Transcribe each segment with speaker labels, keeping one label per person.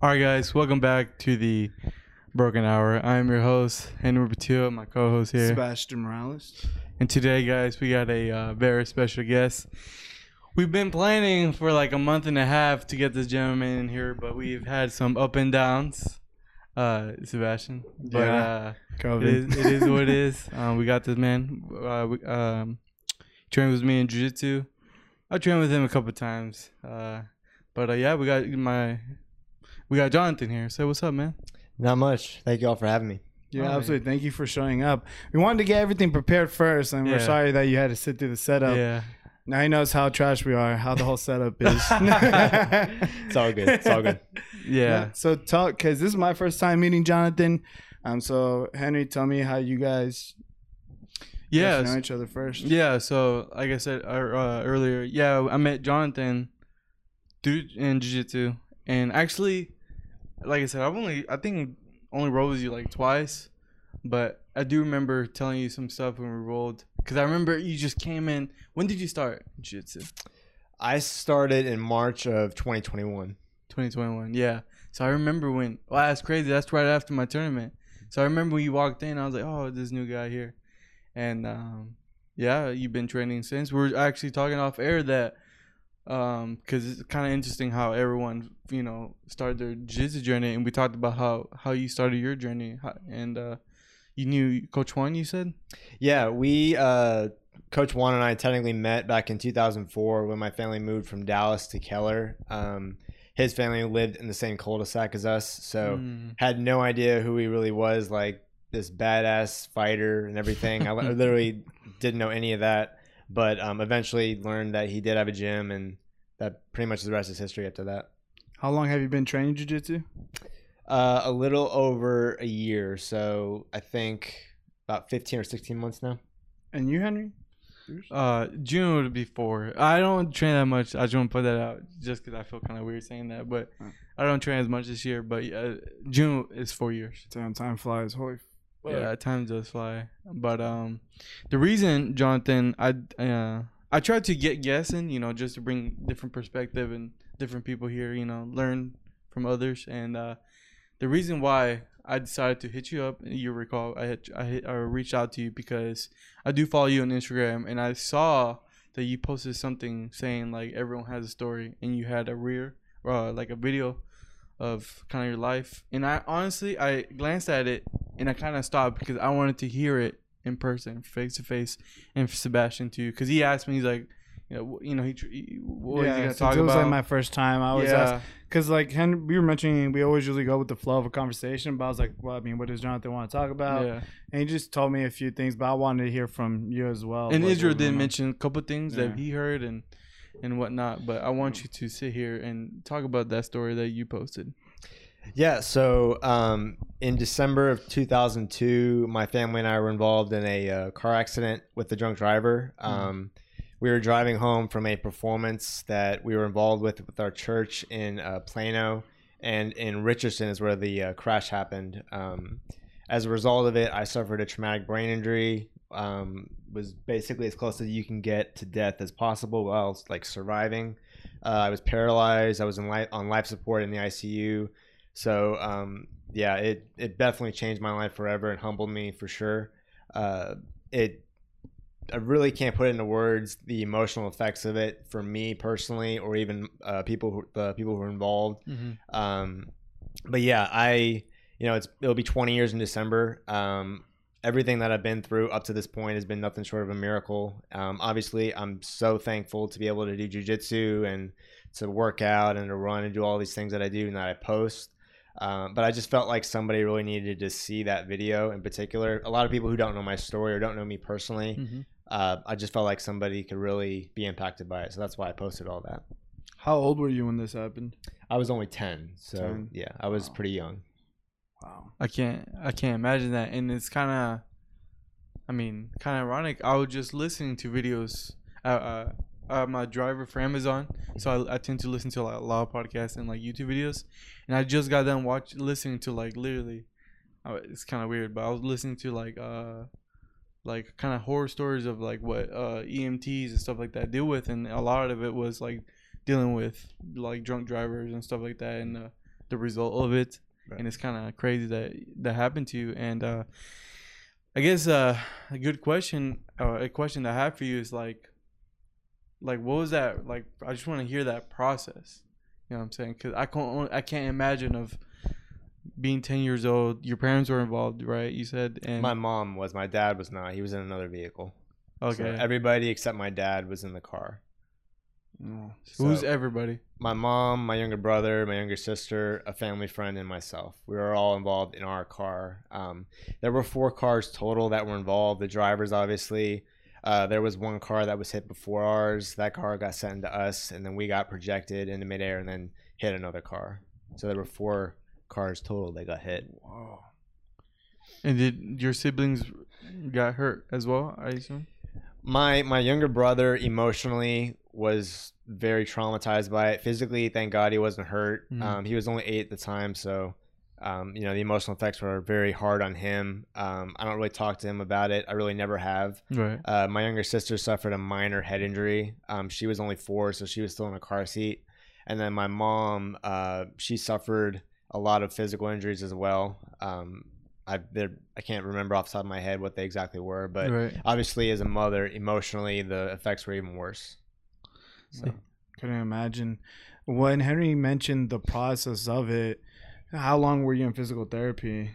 Speaker 1: All right, guys, welcome back to the Broken Hour. I'm your host, Henry Batua, my co-host here.
Speaker 2: Sebastian Morales.
Speaker 1: And today, guys, we got a uh, very special guest. We've been planning for like a month and a half to get this gentleman in here, but we've had some up and downs, uh, Sebastian. But
Speaker 2: Yeah.
Speaker 1: uh, it, is, it is what it is. Um, we got this man. Uh, we, um, trained with me in jiu-jitsu. I trained with him a couple times. Uh, but uh, yeah, we got my we got Jonathan here. Say what's up, man.
Speaker 3: Not much. Thank you all for having me.
Speaker 2: Yeah,
Speaker 1: Oh,
Speaker 2: absolutely. Thank you for showing up. We wanted to get everything prepared first, and
Speaker 1: Yeah.
Speaker 2: we're sorry that you had to sit through the setup.
Speaker 1: Yeah.
Speaker 2: Now he knows how trash we are, how the whole setup is.
Speaker 3: It's all good. It's all good.
Speaker 1: Yeah.
Speaker 2: So talk, because this is my first time meeting Jonathan. Um. So Henry, tell me how you guys
Speaker 1: Yeah.
Speaker 2: know each other first.
Speaker 1: Yeah, so like I said uh, uh, earlier, yeah, I met Jonathan through in jiu-jitsu, and actually, like I said, I've only I think only rolled with you like twice, but I do remember telling you some stuff when we rolled because I remember you just came in. When did you start jiu-jitsu?
Speaker 3: I started in March of 2021.
Speaker 1: 2021. Yeah. So I remember when. Wow, that's crazy. That's right after my tournament. So I remember when you walked in, I was like, oh, this new guy here, and um, yeah, you've been training since. We are actually talking off air that um, because it's kind of interesting how everyone you know started their jiu-jitsu journey, and we talked about how how you started your journey, and uh, you knew Coach Juan. You said.
Speaker 3: Yeah, we, uh, Coach Juan and I technically met back in 2004 when my family moved from Dallas to Keller. Um, his family lived in the same cul-de-sac as us, so
Speaker 1: Mm.
Speaker 3: had no idea who he really was, like this badass fighter and everything. I literally didn't know any of that, but um, eventually learned that he did have a gym, and that pretty much the rest is history after that.
Speaker 2: How long have you been training jujitsu?
Speaker 3: Uh, a little over a year, so I think about 15 or 16 months now.
Speaker 2: And you, Henry?
Speaker 1: Uh, June would be four. I don't train that much. I just want to put that out just because I feel kind of weird saying that, but. I don't train as much this year. But uh, June is four years.
Speaker 2: Damn, time flies. Holy. fuck.
Speaker 1: Yeah, time does fly. But um, the reason, Jonathan, I uh, I tried to get guessing, you know, just to bring different perspective and different people here, you know, learn from others. And uh, the reason why I decided to hit you up, you recall, I hit, I hit, I reached out to you because I do follow you on Instagram, and I saw that you posted something saying like everyone has a story, and you had a rear, uh, like a video of kind of your life. And I honestly, I glanced at it and I kind of stopped because I wanted to hear it in person, face to face, and Sebastian too, because he asked me, he's like, you know, you know, he, tr- he what is he gonna talk
Speaker 2: it was
Speaker 1: about?
Speaker 2: like my first time. I always ask
Speaker 1: yeah,
Speaker 2: Because like Hen- we were mentioning, we always usually go with the flow of a conversation. But I was like, well, I mean, what does Jonathan want to talk about?
Speaker 1: yeah.
Speaker 2: And he just told me a few things, but I wanted to hear from you as well.
Speaker 1: And Israel did
Speaker 2: went on.
Speaker 1: mention a couple things
Speaker 2: Yeah.
Speaker 1: that he heard and and whatnot, but I want you to sit here and talk about that story that you posted.
Speaker 3: Yeah, so um, in December of 2002, my family and I were involved in a uh, car accident with a drunk driver. Um, we were driving home from a performance that we were involved with with our church in uh, Plano, and in Richardson is where the uh, crash happened. Um, as a result of it, I suffered a traumatic brain injury. Um, was basically as close as you can get to death as possible while like surviving. Uh, I was paralyzed. I was in life on life support in the ICU. So um, yeah, it it definitely changed my life forever and humbled me for sure. Uh, it I really can't put into words the emotional effects of it for me personally, or even uh, people who, the people who were involved.
Speaker 1: Mm-hmm.
Speaker 3: Um, but yeah, I you know it's it'll be 20 years in December. Um, everything that I've been through up to this point has been nothing short of a miracle. Um, obviously, I'm so thankful to be able to do jujitsu and to work out and to run and do all these things that I do and that I post. Um, but I just felt like somebody really needed to see that video in particular. A lot of people who don't know my story or don't know me personally,
Speaker 1: Mm-hmm.
Speaker 3: Uh, I just felt like somebody could really be impacted by it. So that's why I posted all that.
Speaker 2: How old were you when this happened?
Speaker 3: I was only 10. So
Speaker 2: 10?
Speaker 3: yeah, I was
Speaker 2: Wow.
Speaker 3: pretty young.
Speaker 2: Wow.
Speaker 1: I can't I can't imagine that and it's kind of I mean kind of ironic I was just listening to videos uh, uh I'm a driver for Amazon so I, I tend to listen to like a lot of podcasts and like YouTube videos and I just got done watching listening to like literally uh, it's kind of weird but I was listening to like uh like kind of horror stories of like what uh EMTs and stuff like that deal with and a lot of it was like dealing with like drunk drivers and stuff like that and uh, the result of it,
Speaker 2: Right.
Speaker 1: and it's kind of crazy that that happened to you. And uh, I guess uh, a good question, uh, a question I have for you is like, like what was that like? I just want to hear that process. You know what I'm saying? Because I can't I can't imagine of being 10 years old. Your parents were involved, right? You said, and
Speaker 3: My mom was. My dad was not. He was in another vehicle. So
Speaker 1: okay,
Speaker 3: everybody except my dad was in the car.
Speaker 2: Oh.
Speaker 1: who's everybody?
Speaker 3: my mom, my younger brother, my younger sister, a family friend, and myself. We were all involved in our car. Um, there were four cars total that were involved. The drivers, obviously. Uh, there was one car that was hit before ours. That car got sent to us, and then we got projected into midair and then hit another car. So there were four cars total that got hit.
Speaker 2: Whoa.
Speaker 1: And did your siblings got hurt as well? I assume.
Speaker 3: my my younger brother emotionally was very traumatized by it physically thank god he wasn't hurt
Speaker 1: Mhm.
Speaker 3: um, he was only eight at the time so um, you know the emotional effects were very hard on him um, i don't really talk to him about it i really never have
Speaker 1: Right.
Speaker 3: uh, my younger sister suffered a minor head injury um, she was only four so she was still in a car seat and then my mom uh, she suffered a lot of physical injuries as well um, I, I can't remember off the top of my head what they exactly were but
Speaker 1: right.
Speaker 3: obviously as a mother emotionally the effects were even worse so
Speaker 2: Couldn't imagine. When Henry mentioned the process of it, how long were you in physical therapy?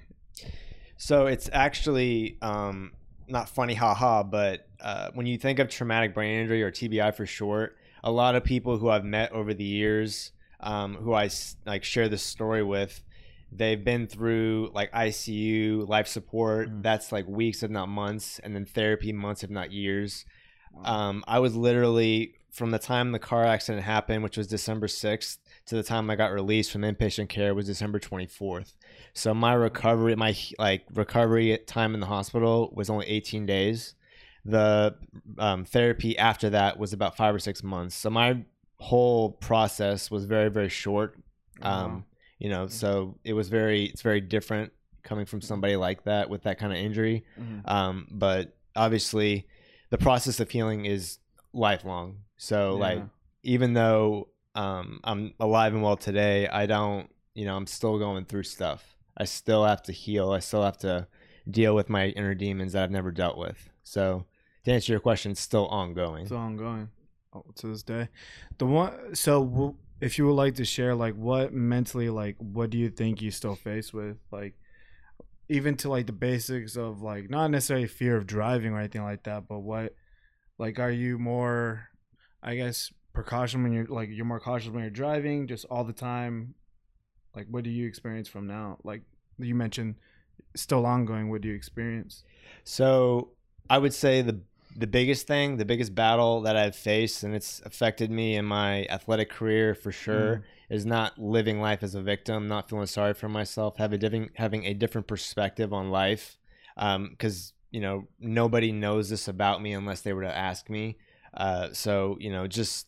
Speaker 3: so it's actually um, not funny haha but uh, when you think of traumatic brain injury or tbi for short a lot of people who i've met over the years um, I like share this story with they've been through like icu life support
Speaker 2: Mm.
Speaker 3: that's like weeks if not months and then therapy months if not years Um, I was literally from the time the car accident happened, which was December sixth, to the time I got released from inpatient care was December twenty fourth. So my recovery, my like recovery time in the hospital was only eighteen days. The um, therapy after that was about five or six months. So my whole process was very very short. Um, you know, so it was very it's very different coming from somebody like that with that kind of injury.
Speaker 2: Mhm.
Speaker 3: Um, but obviously, the process of healing is lifelong. So, like, even though um, I'm alive and well today, I don't, you know, I'm still going through stuff. I still have to heal. I still have to deal with my inner demons that I've never dealt with. So, to answer your question, it's still ongoing.
Speaker 2: It's ongoing oh, Oh, to this day. The one, so if you would like to share, like, what mentally, like, what do you think you still face with, like, even to like the basics of like not necessarily fear of driving or anything like that, but what, like, are you more, I guess, precaution when you're like you're more cautious when you're driving, just all the time. Like, what do you experience from now? Like you mentioned, still ongoing. What do you experience?
Speaker 3: So I would say the the biggest thing, the biggest battle that I've faced, and it's affected me in my athletic career for sure, is not living life as a victim, not feeling sorry for myself, have a different having a different perspective on life, because you know nobody knows this about me unless they were to ask me. Uh, so you know just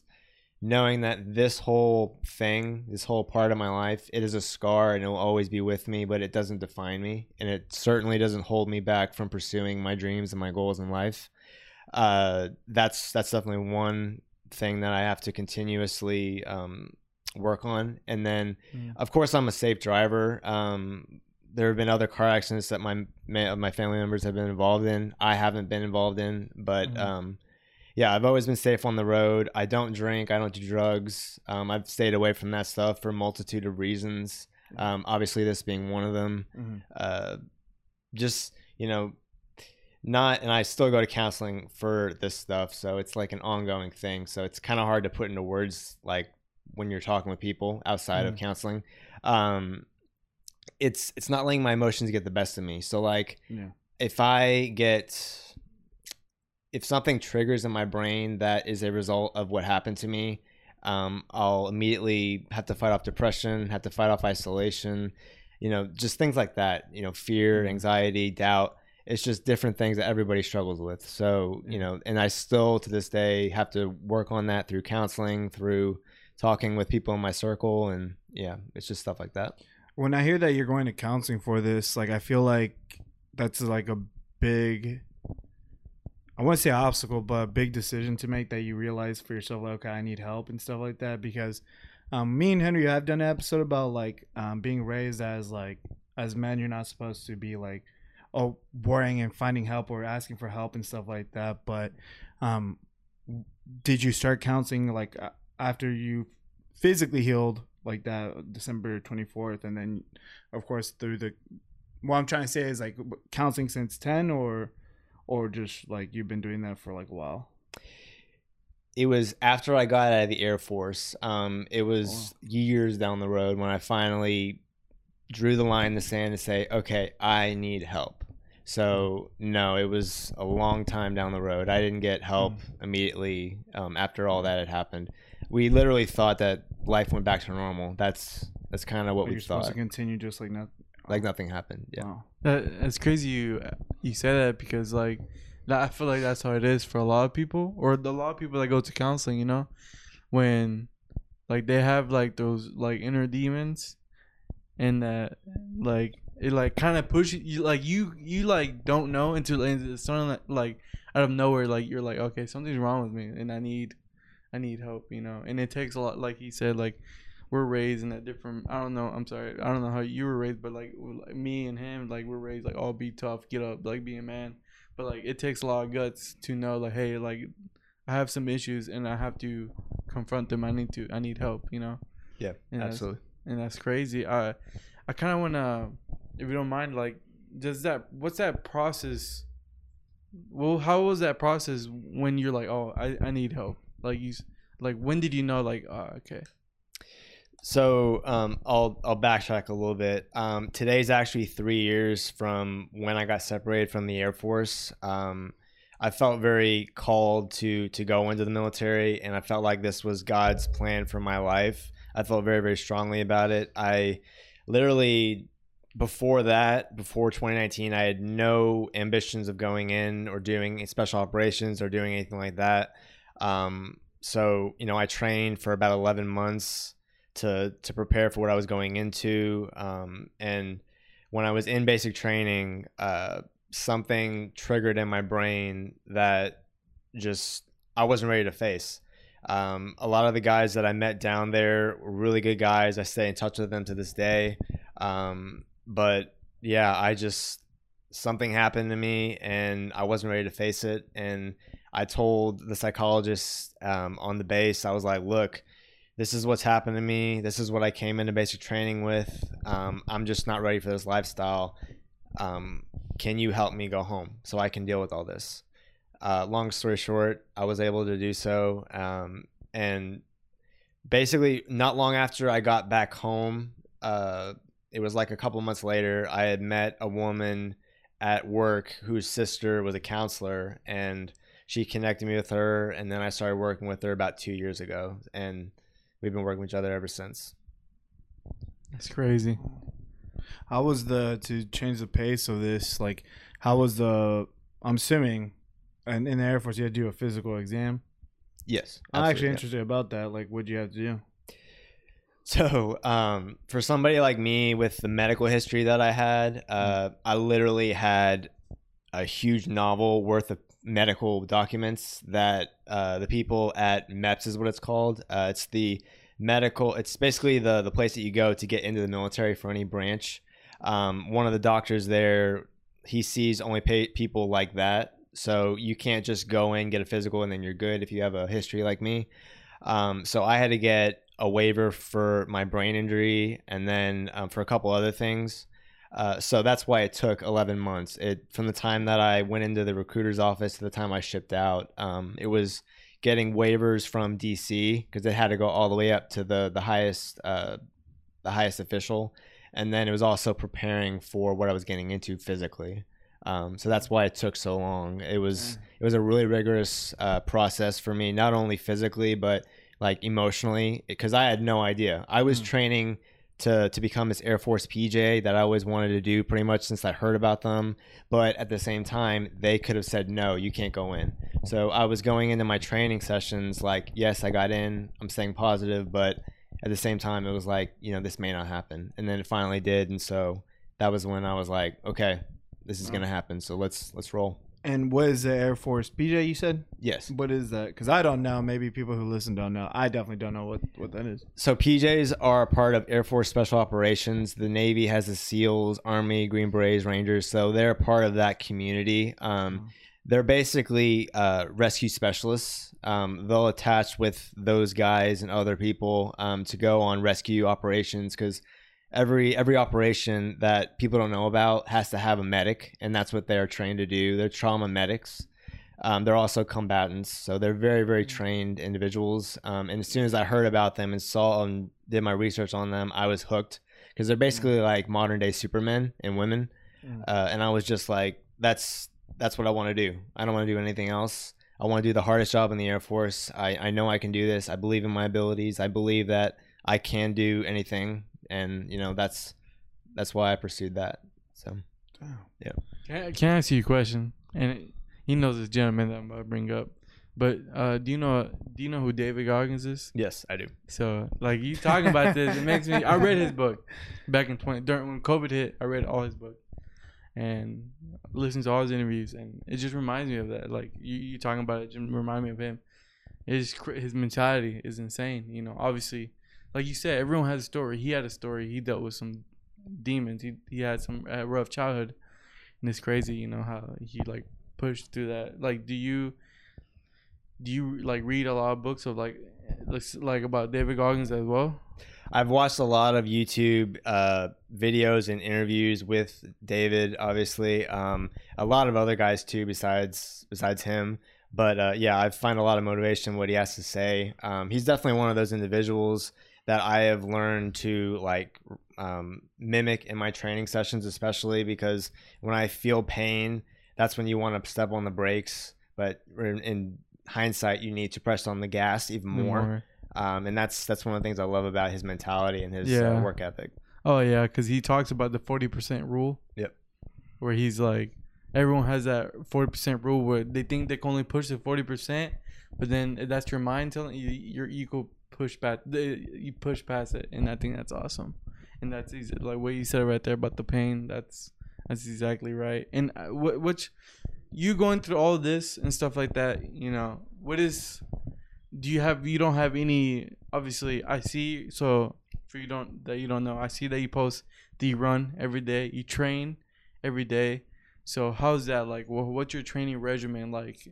Speaker 3: knowing that this whole thing, this whole part of my life, it is a scar and it will always be with me, but it doesn't define me. And it certainly doesn't hold me back from pursuing my dreams and my goals in life. Uh, that's that's definitely one thing that I have to continuously um, work on. And then,
Speaker 2: Mm.
Speaker 3: of course, I'm a safe driver. Um, there have been other car accidents that my my family members have been involved in. I haven't been involved in, but
Speaker 2: Mhm.
Speaker 3: um, yeah, I've always been safe on the road. I don't drink. I don't do drugs. Um, I've stayed away from that stuff for a multitude of reasons. Um, obviously, this being one of them.
Speaker 2: Mhm.
Speaker 3: Uh, just you know, not. And I still go to counseling for this stuff, so it's like an ongoing thing. So it's kind of hard to put into words, like when you're talking with people outside of
Speaker 2: Mhm.
Speaker 3: counseling. Um, it's it's not letting my emotions get the best of me. So like
Speaker 2: Yeah.
Speaker 3: if I get if something triggers in my brain that is a result of what happened to me, um, I'll immediately have to fight off depression, have to fight off isolation, you know, just things like that. You know, fear,
Speaker 2: Mhm.
Speaker 3: anxiety, doubt. It's just different things that everybody struggles with. So, you know, and I still to this day have to work on that through counseling, through talking with people in my circle, and yeah, it's just stuff like that.
Speaker 2: when I hear that you're going to counseling for this, like I feel like that's like a big I want to say obstacle, but a big decision to make that you realize for yourself, like, okay, I need help and stuff like that. Because um, me and Henry I've done an episode about like um, being raised as like as men, you're not supposed to be like oh worrying and finding help or asking for help and stuff like that. But um, did you start counseling like after you physically healed like that December 24th, and then of course through the what I'm trying to say is like counseling since 10 or or just like you've been doing that for like a while.
Speaker 3: It was after I got out of the Air Force. Um, it was years down the road when I finally drew the line in the sand to say, okay, I need help. So no, it was a long time down the road. I didn't get help immediately um, after all that had happened. We literally thought that life went back to normal. That's that's kind of what
Speaker 2: But
Speaker 3: we
Speaker 2: you're supposed
Speaker 3: thought.
Speaker 2: to continue just like not
Speaker 3: Like nothing happened. Yeah.
Speaker 2: Wow.
Speaker 1: That it's crazy you you say that because like that, I feel like that's how it is for a lot of people or the, a lot of people that go to counseling. You know, when like they have like those like inner demons, and that like it like kind of pushes you like you you like don't know until it's like, like out of nowhere like you're like okay something's wrong with me and I need I need help you know and it takes a lot like he said like we're raised in a different i don't know i'm sorry i don't know how you were raised but like, like me and him like we're raised like all be tough get up like be a man but like it takes a lot of guts to know like hey like i have some issues and i have to confront them i need to i need help you know
Speaker 3: Yeah.
Speaker 1: And that's-
Speaker 3: absolutely.
Speaker 1: and that's crazy i i kind of want to if you don't mind like does that what's that process well how was that process when you're like oh i, I need help like you like when did you know like oh, okay
Speaker 3: So um, I'll I'll backtrack a little bit. Um, today's actually three years from when I got separated from the Air Force. Um, I felt very called to to go into the military, and I felt like this was God's plan for my life. I felt very very strongly about it. I literally before that, before 2019, I had no ambitions of going in or doing special operations or doing anything like that. Um, so you know, I trained for about 11 months to to prepare for what I was going into. Um, and when I was in basic training, uh, something triggered in my brain that just I wasn't ready to face. Um, a lot of the guys that I met down there were really good guys. I stay in touch with them to this day. Um, but yeah, I just something happened to me and I wasn't ready to face it. And I told the psychologist um, on the base, I was like, look, this is what's happened to me. This is what I came into basic training with. Um, I'm just not ready for this lifestyle. Um, can you help me go home so I can deal with all this? Uh, long story short, I was able to do so. Um, and basically, not long after I got back home, uh, it was like a couple months later, I had met a woman at work whose sister was a counselor and she connected me with her and then I started working with her about two years ago and we've been working with each other ever since.
Speaker 1: it's crazy
Speaker 2: How was the to change the pace of this? Like, how was the? I'm assuming, and in the Air Force, you had to do a physical exam.
Speaker 3: Yes.
Speaker 2: I'm actually
Speaker 3: yeah.
Speaker 2: interested about that. Like, what'd you have to do?
Speaker 3: So, um, for somebody like me with the medical history that I had, uh, I literally had a huge novel worth of medical documents that uh, the people at MEPS is what it's called. Uh, it's the medical. It's basically the the place that you go to get into the military for any branch. Um, one of the doctors there, he sees only pay, people like that. So you can't just go in get a physical and then you're good if you have a history like me. Um, so I had to get a waiver for my brain injury and then um, for a couple other things. Uh, so that's why it took 11 months. It from the time that I went into the recruiter's office to the time I shipped out. Um, it was getting waivers from DC because it had to go all the way up to the the highest uh, the highest official, and then it was also preparing for what I was getting into physically. Um, so that's why it took so long. It was it was a really rigorous uh, process for me, not only physically but like emotionally, because I had no idea. I was
Speaker 2: Mm.
Speaker 3: training to to become this Air Force PJ that I always wanted to do, pretty much since I heard about them. But at the same time, they could have said no, you can't go in. So I was going into my training sessions like, yes, I got in. I'm staying positive, but at the same time, it was like, you know, this may not happen. And then it finally did, and so that was when I was like, okay, this is
Speaker 2: Wow.
Speaker 3: gonna happen. So let's let's roll.
Speaker 2: And what is the Air Force? PJ, you said?
Speaker 3: Yes.
Speaker 2: What is that? Because I don't know. Maybe people who listen don't know. I definitely don't know what, what that is.
Speaker 3: So PJs are a part of Air Force Special Operations. The Navy has the SEALs, Army, Green Berets, Rangers. So they're a part of that community. Um, they're basically uh, rescue specialists. Um, they'll attach with those guys and other people um, to go on rescue operations because every every operation that people don't know about has to have a medic, and that's what they're trained to do. They're trauma medics. Um, they're also combatants, so they're very very trained individuals. Um, and as soon as I heard about them and saw and did my research on them, I was hooked because they're basically like modern day supermen and women.
Speaker 2: Mm.
Speaker 3: Uh, and I was just like, that's that's what I want to do. I don't want to do anything else. I want to do the hardest job in the Air Force. I, I know I can do this. I believe in my abilities. I believe that I can do anything, and you know that's that's why I pursued that. So
Speaker 1: Can I, can I ask you a question? And it, he knows this gentleman that I'm about to bring up. But uh, do you know do you know who David Goggins is?
Speaker 3: yes, I do.
Speaker 1: So like you talking about this, it makes me. I read his book back in twenty during when COVID hit. I read all his book and listened to all his interviews, and it just reminds me of that. Like you, you talking about it, just remind me of him. His his mentality is insane. You know, obviously, like you said, everyone has a story. He had a story. He dealt with some demons. He he had some rough childhood, and it's crazy. You know how he like pushed through that. Like, do you? Do you like read a lot of books of like, looks like about David Goggins as well?
Speaker 3: I've watched a lot of YouTube uh, videos and interviews with David. Obviously, um, a lot of other guys too, besides besides him. But uh, yeah, I find a lot of motivation in what he has to say. Um, he's definitely one of those individuals that I have learned to like um, mimic in my training sessions, especially because when I feel pain, that's when you want to step on the brakes. But in, in hindsight, you need to press on the gas even more. Um, and that's that's one of the things I love about his mentality and his
Speaker 1: Yeah.
Speaker 3: uh, work ethic.
Speaker 1: Oh yeah, because he talks about the forty percent rule.
Speaker 3: Yep.
Speaker 1: Where he's like, everyone has that forty percent rule where they think they can only push the forty percent, but then that's your mind telling you your ego push back. You push past it, and I think that's awesome. And that's easy, like what you said right there about the pain. That's that's exactly right. And uh, what which you going through all this and stuff like that. You know, what is do you have you don't have any obviously i see so for you don't that you don't know i see that you post the run every day you train every day so how's that like Wha what's your training regimen like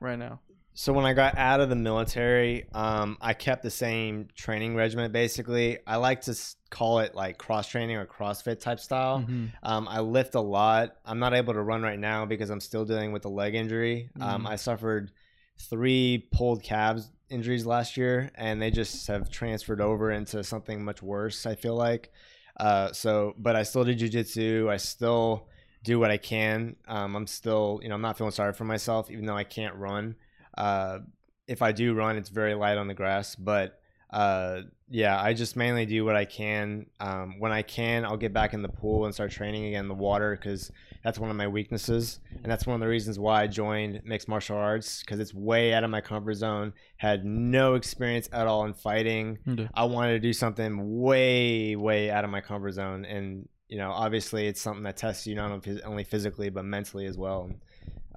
Speaker 1: right now
Speaker 3: So when I got out of the military, um, I kept the same training regimen. Basically, I like to call it like cross training or CrossFit type style.
Speaker 1: Mhm.
Speaker 3: Um, I lift a lot. I'm not able to run right now because I'm still dealing with a leg injury. Um,
Speaker 1: Mhm.
Speaker 3: I suffered three pulled calves injuries last year, and they just have transferred over into something much worse. I feel like. Uh, so, but I still do jujitsu. I still do what I can. Um, I'm still, you know, I'm not feeling sorry for myself, even though I can't run. Uh, if I do run, it's very light on the grass, but uh, yeah, I just mainly do what I can. Um, when I can, I'll get back in the pool and start training again in the water because that's one of my weaknesses, and that's one of the reasons why I joined mixed martial arts because it's way out of my comfort zone. Had no experience at all in fighting.
Speaker 1: Yeah.
Speaker 3: I wanted to do something way, way out of my comfort zone, and you know, obviously, it's something that tests you not only physically but mentally as well.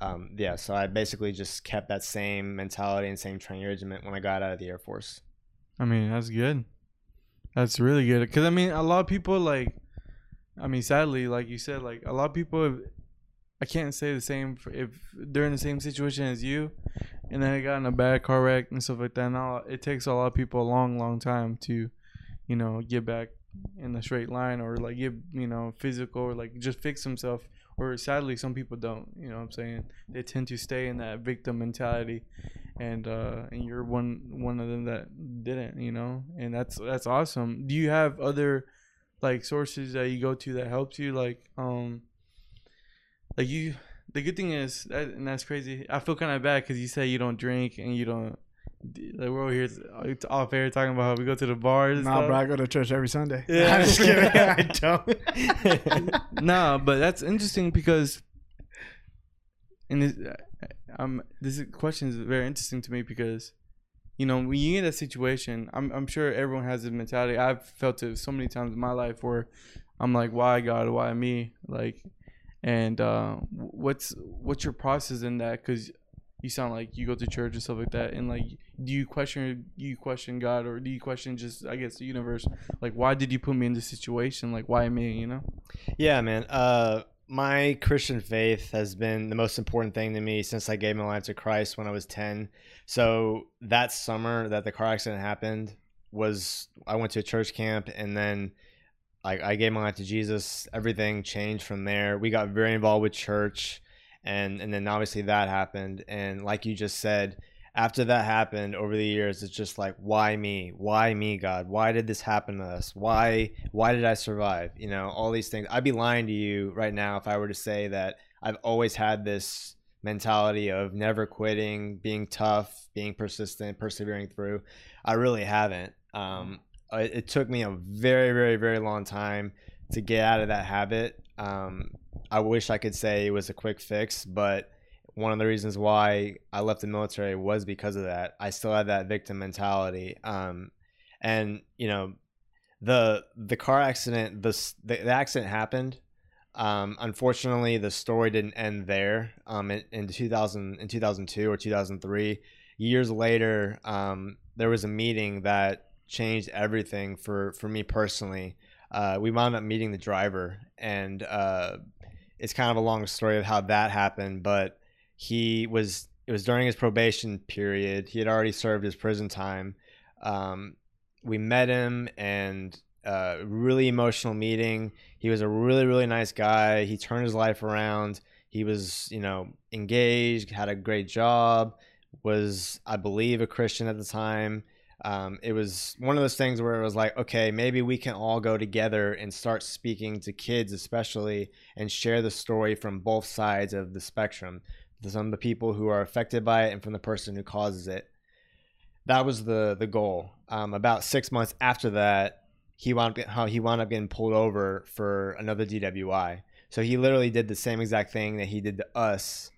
Speaker 3: Um, yeah, so I basically just kept that same mentality and same training regiment when I got out of the Air Force.
Speaker 1: I mean, that's good. That's really good. Because, I mean, a lot of people, like, I mean, sadly, like you said, like, a lot of people, I can't say the same for if they're in the same situation as you and then they got in a bad car wreck and stuff like that. Now, it takes a lot of people a long, long time to, you know, get back in the straight line or, like, get, you know, physical or, like, just fix themselves. Or sadly, some people don't. You know what I'm saying? They tend to stay in that victim mentality and uh and you're one one of them that didn't you know and that's that's awesome do you have other like sources that you go to that helps you like um like you the good thing is and that's crazy i feel kind of bad because you say you don't drink and you don't like we're over here off air talking about how we go to the bars
Speaker 2: Nah,
Speaker 1: stuff.
Speaker 2: bro, I go to church every Sunday.
Speaker 1: Yeah.
Speaker 2: I'm just kidding. I don't.
Speaker 1: nah, but that's interesting because, and this, um, this question is very interesting to me because, you know, when you get that situation, I'm I'm sure everyone has this mentality. I've felt it so many times in my life where I'm like, why God, why me? Like, And uh, what's what's your process in that? Because you sound like you go to church and stuff like that. And like, do you question you question God or do you question just I guess the universe? Like, why did you put me in this situation? Like, why me? You know?
Speaker 3: Yeah, man. Uh, my Christian faith has been the most important thing to me since I gave my life to Christ when I was 10. So that summer that the car accident happened was I went to a church camp and then I, I gave my life to Jesus. Everything changed from there. We got very involved with church and and then obviously that happened and like you just said after that happened over the years it's just like why me? Why me god? Why did this happen to us? Why why did i survive? You know all these things. I'd be lying to you right now if i were to say that i've always had this mentality of never quitting being tough being persistent persevering through. I really haven't. Um, it, it took me a very very very long time to get out of that habit. Um, i wish i could say it was a quick fix but one of the reasons why I left the military was because of that. I still had that victim mentality. Um, and you know, the the car accident, the the, accident happened. Um, unfortunately, the story didn't end there. Um, in, in 2000, in 2002 or 2003, years later, um, there was a meeting that changed everything for for me personally. Uh, we wound up meeting the driver, and uh, it's kind of a long story of how that happened, but he was it was during his probation period. He had already served his prison time. Um, we met him and uh, really emotional meeting. He was a really really nice guy. He turned his life around. He was you know engaged, had a great job, was I believe a Christian at the time. Um, it was one of those things where it was like, okay, maybe we can all go together and start speaking to kids, especially, and share the story from both sides of the spectrum some of the people who are affected by it and from the person who causes it. That was the the goal. Um, about six months after that, he wound up, how he wound up getting pulled over for another DWI. So he literally did the same exact thing that he did to us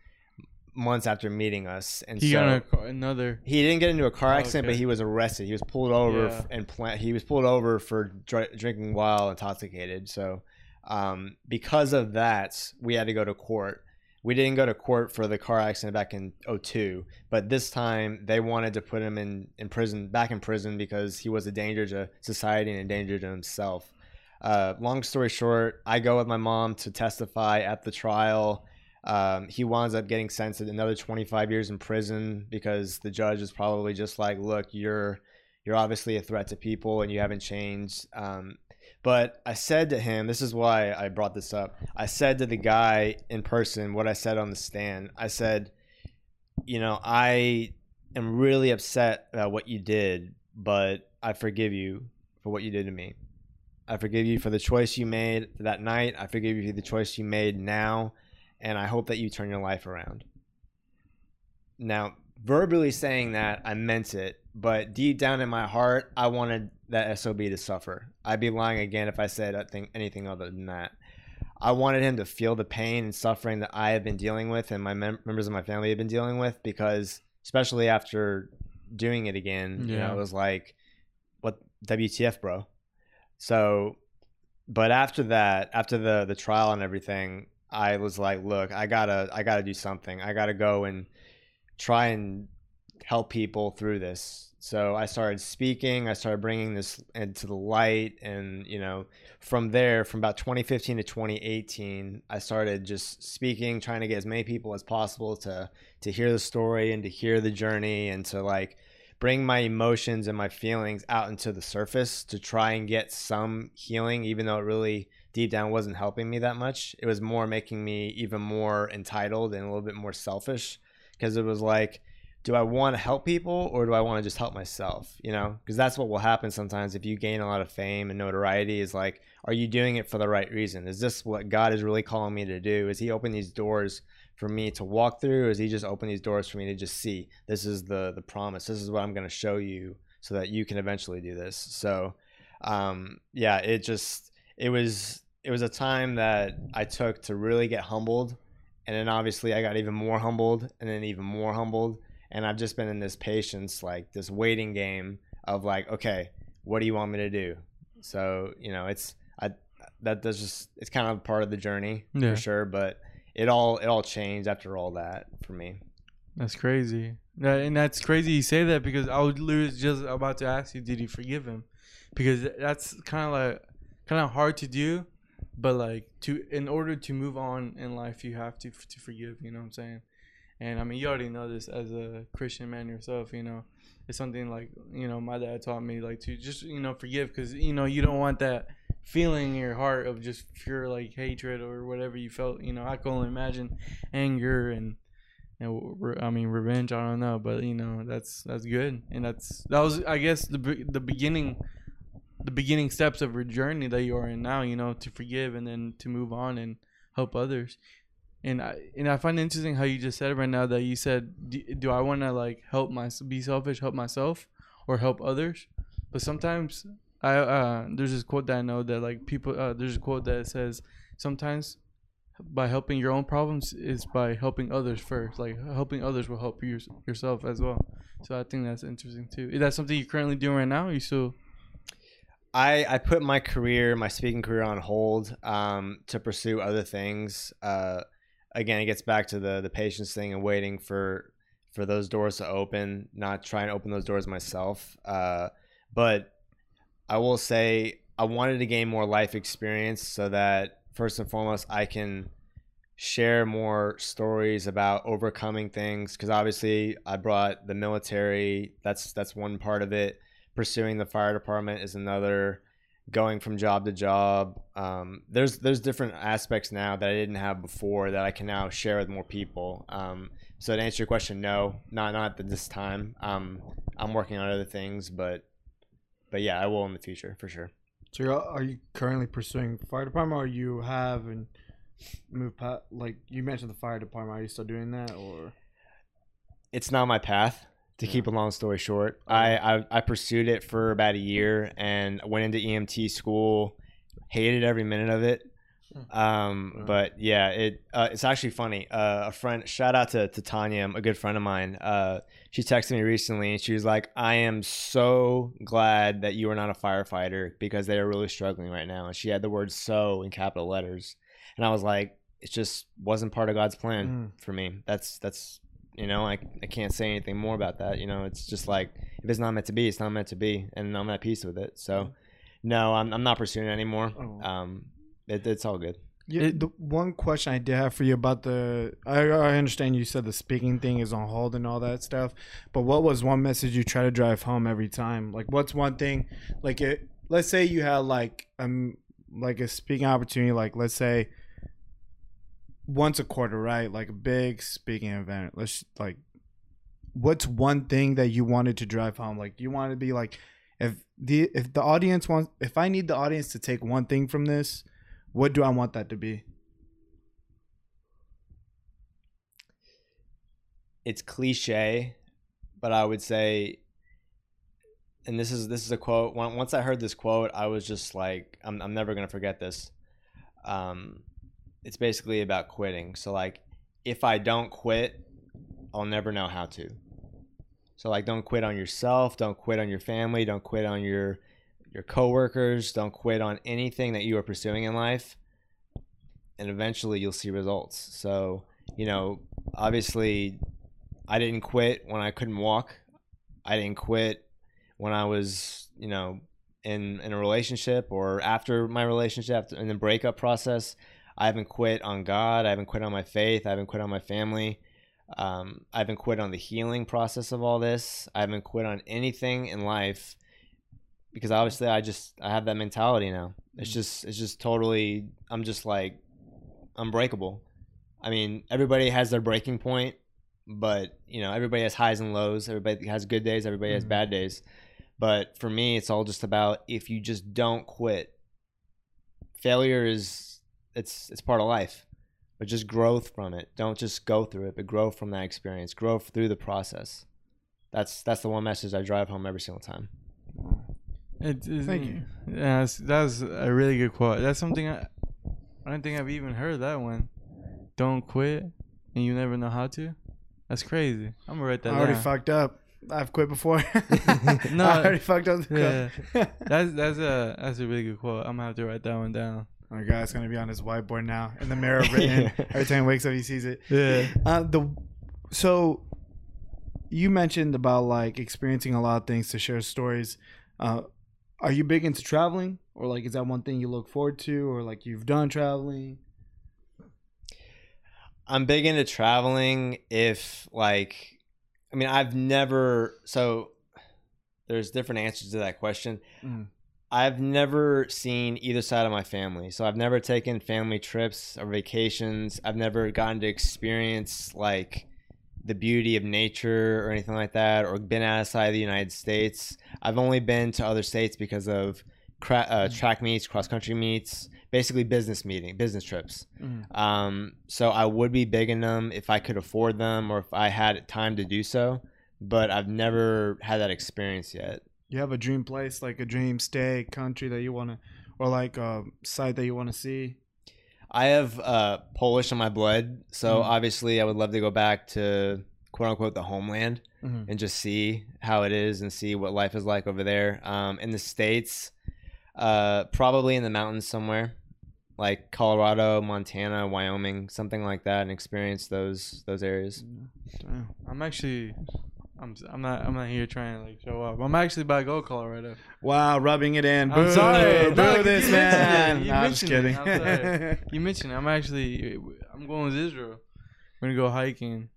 Speaker 3: months after meeting us. And
Speaker 1: He
Speaker 3: so
Speaker 1: got car, another.
Speaker 3: he didn't get into a car
Speaker 1: Oh,
Speaker 3: accident,
Speaker 1: okay.
Speaker 3: but he was arrested. He was pulled over
Speaker 1: Yeah.
Speaker 3: and pla- he was pulled over for dr- drinking while intoxicated. So, um, because of that, we had to go to court. We didn't go to court for the car accident back in 02, but this time they wanted to put him in, in prison, back in prison, because he was a danger to society and a danger to himself. Uh, long story short, I go with my mom to testify at the trial. Um, he winds up getting sentenced another 25 years in prison because the judge is probably just like, look, you're you're obviously a threat to people and you haven't changed. Um, but I said to him, this is why I brought this up. I said to the guy in person what I said on the stand. I said, you know, I am really upset about what you did, but I forgive you for what you did to me. I forgive you for the choice you made that night. I forgive you for the choice you made now and I hope that you turn your life around. Now, verbally saying that, I meant it, but deep down in my heart, I wanted that SOB to suffer. I'd be lying again if I said anything other than that. I wanted him to feel the pain and suffering that I have been dealing with and my mem- members of my family have been dealing with because, especially after doing it again, you know, it was like, what WTF, bro? So, but after that, after the the trial and everything, I was like, look, I gotta I gotta do something. I gotta go and try and help people through this. So I started speaking. I started bringing this into the light, and you know, from there, from about 2015 to 2018, I started just speaking, trying to get as many people as possible to to hear the story and to hear the journey, and to like bring my emotions and my feelings out into the surface to try and get some healing, even though it really deep down wasn't helping me that much. It was more making me even more entitled and a little bit more selfish because it was like, do I want to help people or do I want to just help myself? You know, because that's what will happen sometimes if you gain a lot of fame and notoriety. Is like, are you doing it for the right reason? Is this what God is really calling me to do? Is He open these doors for me to walk through? Is He just open these doors for me to just see? This is the the promise. This is what I'm going to show you so that you can eventually do this. So, um, yeah, it just it was it was a time that I took to really get humbled, and then obviously I got even more humbled, and then even more humbled, and I've just been in this patience, like this waiting game of like, okay, what do you want me to do? So you know, it's I that does just it's kind of part of the journey
Speaker 1: Yeah.
Speaker 3: for sure. But it all it all changed after all that for me.
Speaker 1: That's crazy. And that's crazy you say that because I was just about to ask you, did you forgive him? Because that's kind of like kind of hard to do, but like to in order to move on in life, you have to to forgive. You know what I'm saying? And I mean, you already know this as a Christian man yourself. You know, it's something like you know my dad taught me like to just you know forgive because you know you don't want that feeling in your heart of just pure like hatred or whatever you felt. You know, I can only imagine anger and and I mean revenge. I don't know, but you know that's that's good, and that's that was I guess the the beginning, the beginning steps of your journey that you are in now. You know to forgive and then to move on and help others. And I and I find it interesting how you just said right now that you said, do, do I want to like help my be selfish, help myself, or help others? But sometimes I uh there's this quote that I know that like people uh there's a quote that says sometimes by helping your own problems is by helping others first. Like helping others will help you yourself as well. So I think that's interesting too. Is that something you're currently doing right now? You still
Speaker 3: I, I put my career, my speaking career on hold um, to pursue other things. Uh, again, it gets back to the the patience thing and waiting for for those doors to open, not trying to open those doors myself. Uh, but I will say I wanted to gain more life experience so that first and foremost I can share more stories about overcoming things because obviously I brought the military. That's that's one part of it pursuing the fire department is another going from job to job. Um, there's there's different aspects now that i didn't have before that i can now share with more people. Um, so to answer your question no not not at this time. Um, i'm working on other things but but yeah i will in the future for sure.
Speaker 2: So you're, are you currently pursuing fire department, or you have and moved past? Like you mentioned the fire department. Are you still doing that, or?
Speaker 3: It's not my path to keep a long story short I, I i pursued it for about a year and went into emt school hated every minute of it. Um
Speaker 2: Wow.
Speaker 3: but yeah it uh, it's actually funny. Uh, a friend shout out to, to tanya a good friend of mine. Uh she texted me recently and she was like i am so glad that you are not a firefighter because they are really struggling right now. And she had the word so in capital letters. And i was like it just wasn't part of god's plan
Speaker 2: Mm.
Speaker 3: for me. That's that's you know I, I can't say anything more about that you know it's just like if it's not meant to be it's not meant to be and i'm at peace with it so no i'm, I'm not pursuing it anymore
Speaker 2: Oh.
Speaker 3: um it, it's all good
Speaker 2: Yeah, the one question I did have for you about the I, I understand you said the speaking thing is on hold and all that stuff, but what was one message you try to drive home every time? Like, what's one thing? Like, it, let's say you had like um like a speaking opportunity, like let's say once a quarter, right? Like a big speaking event. Let's like, what's one thing that you wanted to drive home? Like, do you want to be like, if the if the audience wants, if I need the audience to take one thing from this what do I want that to be?
Speaker 3: it's cliche but i would say and this is this is a quote Once- i heard this quote i was just like i'm, I'm never to forget this um it's basically about quitting so like if i don't quit i'll never know how to so like don't quit on yourself don't quit on your family don't quit on your your coworkers don't quit on anything that you are pursuing in life and eventually you'll see results so you know obviously I didn't quit when I couldn't walk. I didn't quit when I was, you know, in in a relationship or after my relationship in the breakup process. I haven't quit on God. I haven't quit on my faith. I haven't quit on my family. Um, I haven't quit on the healing process of all this. I haven't quit on anything in life because obviously I just I have that mentality now. It's just it's just totally I'm just like unbreakable. I mean, everybody has their breaking point, but you know, everybody has highs and lows. Everybody has good days. Everybody has
Speaker 2: Mhm.
Speaker 3: bad days. But for me, it's all just about if you just don't quit. Failure is it's it's part of life, but just growth from it. Don't just go through it, but grow from that experience. Grow through the process. That's that's the one message I drive home every single time.
Speaker 1: It, it's,
Speaker 2: Thank you.
Speaker 1: Yeah, that's, that's a really good quote. That's something I, I don't think I've even heard that one. Don't quit, and you never know how to. That's crazy. I'm gonna write that
Speaker 2: I already
Speaker 1: down.
Speaker 2: fucked up. I've quit before.
Speaker 1: No,
Speaker 2: I already fucked up.
Speaker 1: yeah. That's that's a that's a really good quote. I'm gonna have to write that one down.
Speaker 2: My guy's gonna be on his whiteboard now in the mirror written. Every time he wakes up, he sees it.
Speaker 1: Yeah.
Speaker 2: Uh, the so you mentioned about like experiencing a lot of things to share stories. Uh, are you big into traveling, or like is that one thing you look forward to, or like you've done traveling?
Speaker 3: I'm big into traveling if like I mean I've never so there's different answers to that question.
Speaker 2: Mm.
Speaker 3: I've never seen either side of my family. So I've never taken family trips or vacations. I've never gotten to experience like the beauty of nature or anything like that or been outside of the United States. I've only been to other states because of cra- uh, track meets, cross country meets, basically business meeting, business trips.
Speaker 2: Mm.
Speaker 3: Um, so I would be big in them if I could afford them or if I had time to do so. But I've never had that experience yet.
Speaker 2: You have a dream place, like a dream stay, country that you want to, or like a site that you want to see.
Speaker 3: I have uh, Polish in my blood, so
Speaker 2: Mhm.
Speaker 3: obviously I would love to go back to quote unquote the homeland
Speaker 2: Mhm.
Speaker 3: and just see how it is and see what life is like over there. Um, in the states, uh, probably in the mountains somewhere, like Colorado, Montana, Wyoming, something like that, and experience those those areas.
Speaker 2: Damn.
Speaker 1: I'm actually, I'm, I'm not, I'm not here trying to like show up. I'm actually to go Colorado.
Speaker 2: Wow, rubbing it in.
Speaker 1: I'm
Speaker 2: Boo,
Speaker 1: sorry.
Speaker 2: Boo
Speaker 1: No,
Speaker 2: this
Speaker 1: you
Speaker 2: man.
Speaker 1: You
Speaker 2: Nah, I'm just kidding.
Speaker 1: I'm You mentioned it. I'm actually, I'm going with Israel. We're gonna go hiking.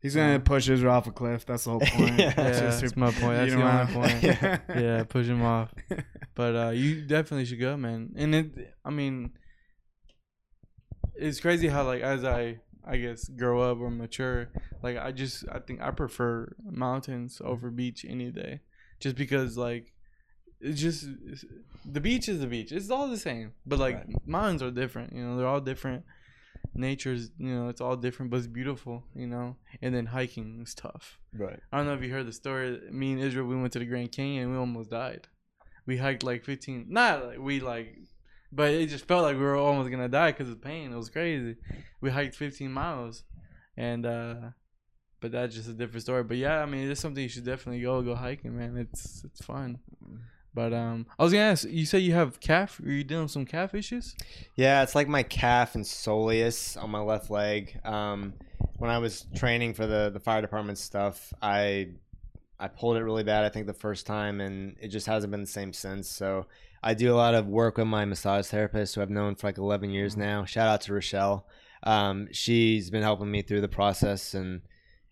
Speaker 2: He's gonna push Israel off a cliff. That's the whole point.
Speaker 3: Yeah,
Speaker 1: Yeah,
Speaker 2: just
Speaker 1: that's my point. That's the only point. Yeah, push him off. But uh, you definitely should go, man. And it, I mean, it's crazy how like as I, I guess, grow up or mature, like I just, I think I prefer mountains over beach any day, just because like, it's just it's, the beach is the beach. It's all the same, but like
Speaker 3: Right.
Speaker 1: mountains are different. You know, they're all different. Nature's, you know, it's all different, but it's beautiful. You know, and then hiking is tough.
Speaker 3: Right.
Speaker 1: I don't know if you heard the story. Me and Israel, we went to the Grand Canyon. and We almost died. We hiked like 15. Not like we like, but it just felt like we were almost gonna die because of pain. It was crazy. We hiked 15 miles, and uh, but that's just a different story. But yeah, I mean, it's something you should definitely go go hiking, man. It's it's fun. But um, I was gonna ask. You say you have calf? Are you dealing with some calf issues?
Speaker 3: Yeah, it's like my calf and soleus on my left leg. Um, when I was training for the the fire department stuff, I I pulled it really bad. I think the first time, and it just hasn't been the same since. So I do a lot of work with my massage therapist, who I've known for like 11 years now. Shout out to Rochelle. Um, she's been helping me through the process, and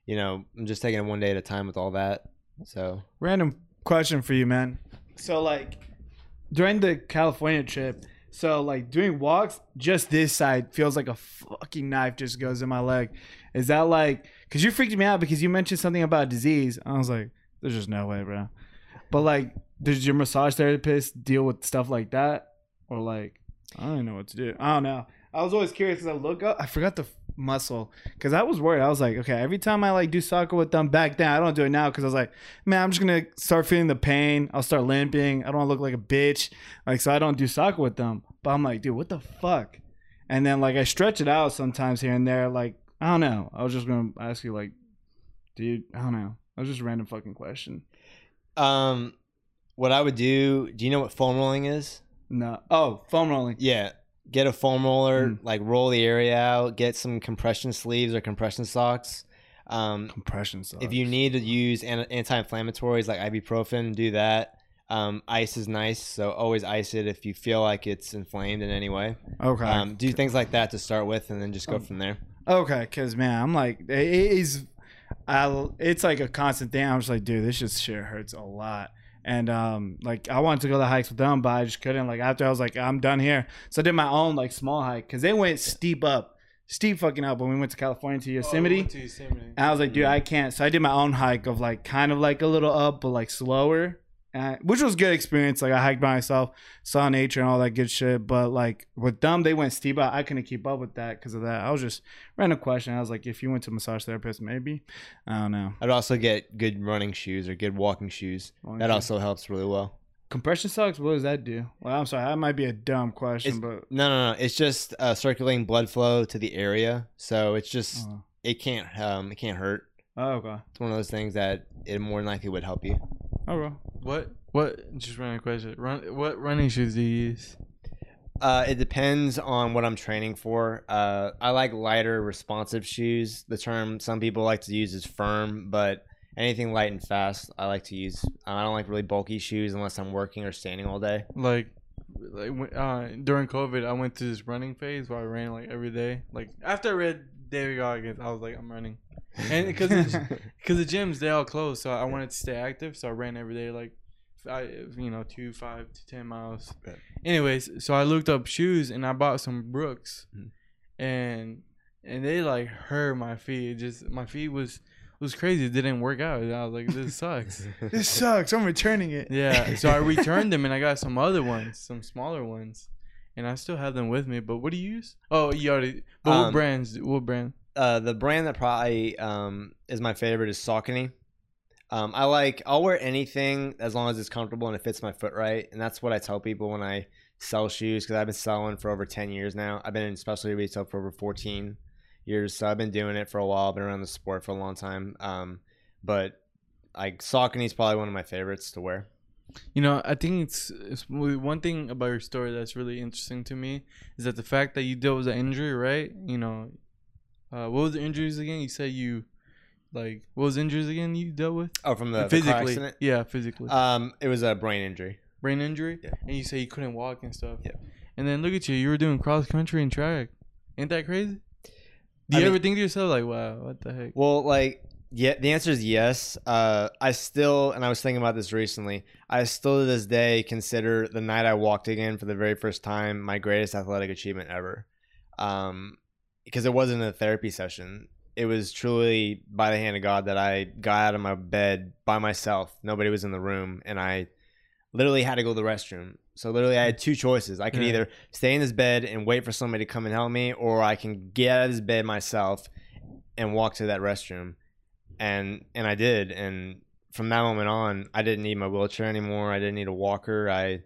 Speaker 3: you know, I'm just taking it one day at a time with all that. So
Speaker 2: Random question for you, man. So like during the California trip, so like doing walks, just this side feels like a fucking knife just goes in my leg. Is that like because you freaked me out because you mentioned something about disease? I was like, there's just no way, bro. But like, does your massage therapist deal with stuff like that, or like, I don't know what to do. I don't know. I was always curious because I look up, I forgot the muscle because I was worried. I was like, okay, every time I like do soccer with them back then, I don't do it now because I was like, man, I'm just gonna start feeling the pain. I'll start limping. I don't look like a bitch. Like, so I don't do soccer with them. But I'm like, dude, what the fuck? And then like I stretch it out sometimes here and there. Like, I don't know. I was just gonna ask you, like, dude, I don't know. That was just a random fucking question.
Speaker 3: Um, what I would do? Do you know what foam rolling is?
Speaker 2: No. Oh, foam rolling.
Speaker 3: Yeah. Get a foam roller,
Speaker 2: Mm.
Speaker 3: like roll the area out, get some compression sleeves or compression socks. Um,
Speaker 2: Compression socks.
Speaker 3: if you need to use an- anti-inflammatories like ibuprofen, do that. Um, ice is nice, so always ice it if you feel like it's inflamed in any way.
Speaker 2: okay.
Speaker 3: Um, do things like that to start with, and then just go
Speaker 2: Um,
Speaker 3: from there.
Speaker 2: Okay, because man, I'm like, it is, I, it's like a constant thing. I'm just like, dude, this just shit hurts a lot. And um, like I wanted to go to hikes with them, but I just couldn't. Like after I was like, I'm done here, so I did my own like small hike because they went steep up, steep fucking up when we went to California to Yosemite.
Speaker 1: Oh, we to Yosemite.
Speaker 2: And I was like, dude, I can't. So I did my own hike of like kind of like a little up, but like slower, and which was a good experience. Like I hiked by myself, saw nature and all that good shit. But like with them, they went steep. I I couldn't keep up with that because of that. I was just random question. I was like, if you went to massage therapist, maybe. I don't know.
Speaker 3: I'd also get good running shoes or good walking shoes. That also helps really well.
Speaker 2: compression socks. What does that do? Well, I'm sorry, that might be a dumb question,
Speaker 3: It's-
Speaker 2: but
Speaker 3: No, no, no. It's just uh, circulating blood flow to the area, so it's just
Speaker 2: oh,
Speaker 3: it can't um it can't hurt.
Speaker 2: oh okay,
Speaker 3: It's one of those things that it more than likely would help you.
Speaker 2: Oh well.
Speaker 1: What? What? Just random question. Run. What running shoes do you use?
Speaker 3: Uh, it depends on what I'm training for. Uh, I like lighter, responsive shoes. The term some people like to use is firm, but anything light and fast, I like to use. I don't like really bulky shoes unless I'm working or standing all day.
Speaker 1: Like, like uh, during COVID, I went through this running phase where I ran like every day. Like after I read David Goggins, I was like, I'm running, and because because the gyms they all closed, so I wanted to stay active, so I ran every day, like, I you know two five to ten miles.
Speaker 3: Yeah.
Speaker 1: Anyways, so I looked up shoes and I bought some Brooks,
Speaker 3: Mhm.
Speaker 1: and and they like hurt my feet. It just my feet was was crazy. It didn't work out. I was like, this sucks.
Speaker 2: This sucks. I'm returning it.
Speaker 1: Yeah, so I returned them and I got some other ones, some smaller ones, and I still have them with me. But what do you use? Oh, you already. But what
Speaker 3: Um,
Speaker 1: brands? What brand?
Speaker 3: uh, the brand that probably um, is my favorite is Saucony. Um, I like I'll wear anything as long as it's comfortable and it fits my foot right, and that's what I tell people when I sell shoes because I've been selling for over ten years now. I've been in specialty retail for over fourteen years, so I've been doing it for a while. I've been around the sport for a long time. Um, but like Saucony is probably one of my favorites to wear.
Speaker 1: You know, I think it's, it's one thing about your story that's really interesting to me is that the fact that you dealt with an injury, right? You know, uh, what was the injuries again? You said you, like, what was the injuries again you dealt with?
Speaker 3: Oh, from the, the
Speaker 1: physically,
Speaker 3: accident.
Speaker 1: yeah, physically,
Speaker 3: Um, it was a brain injury.
Speaker 1: brain injury,
Speaker 3: yeah.
Speaker 1: and you say you couldn't walk and stuff.
Speaker 3: Yeah.
Speaker 1: And then look at you, you were doing cross country and track. Ain't that crazy? Do
Speaker 3: I
Speaker 1: you
Speaker 3: mean-
Speaker 1: ever think to yourself like, wow, what the heck?
Speaker 3: Well, like, yeah, the answer is yes. Uh, I still, and I was thinking about this recently. I still to this day consider the night I walked again for the very first time my greatest athletic achievement ever. Um, because it wasn't a therapy session. It was truly by the hand of God that I got out of my bed by myself. Nobody was in the room, and I literally had to go to the restroom. So literally, I had two choices. I could
Speaker 1: Yeah.
Speaker 3: either stay in this bed and wait for somebody to come and help me, or I can get out of this bed myself and walk to that restroom. And and I did. And from that moment on, I didn't need my wheelchair anymore. I didn't need a walker. I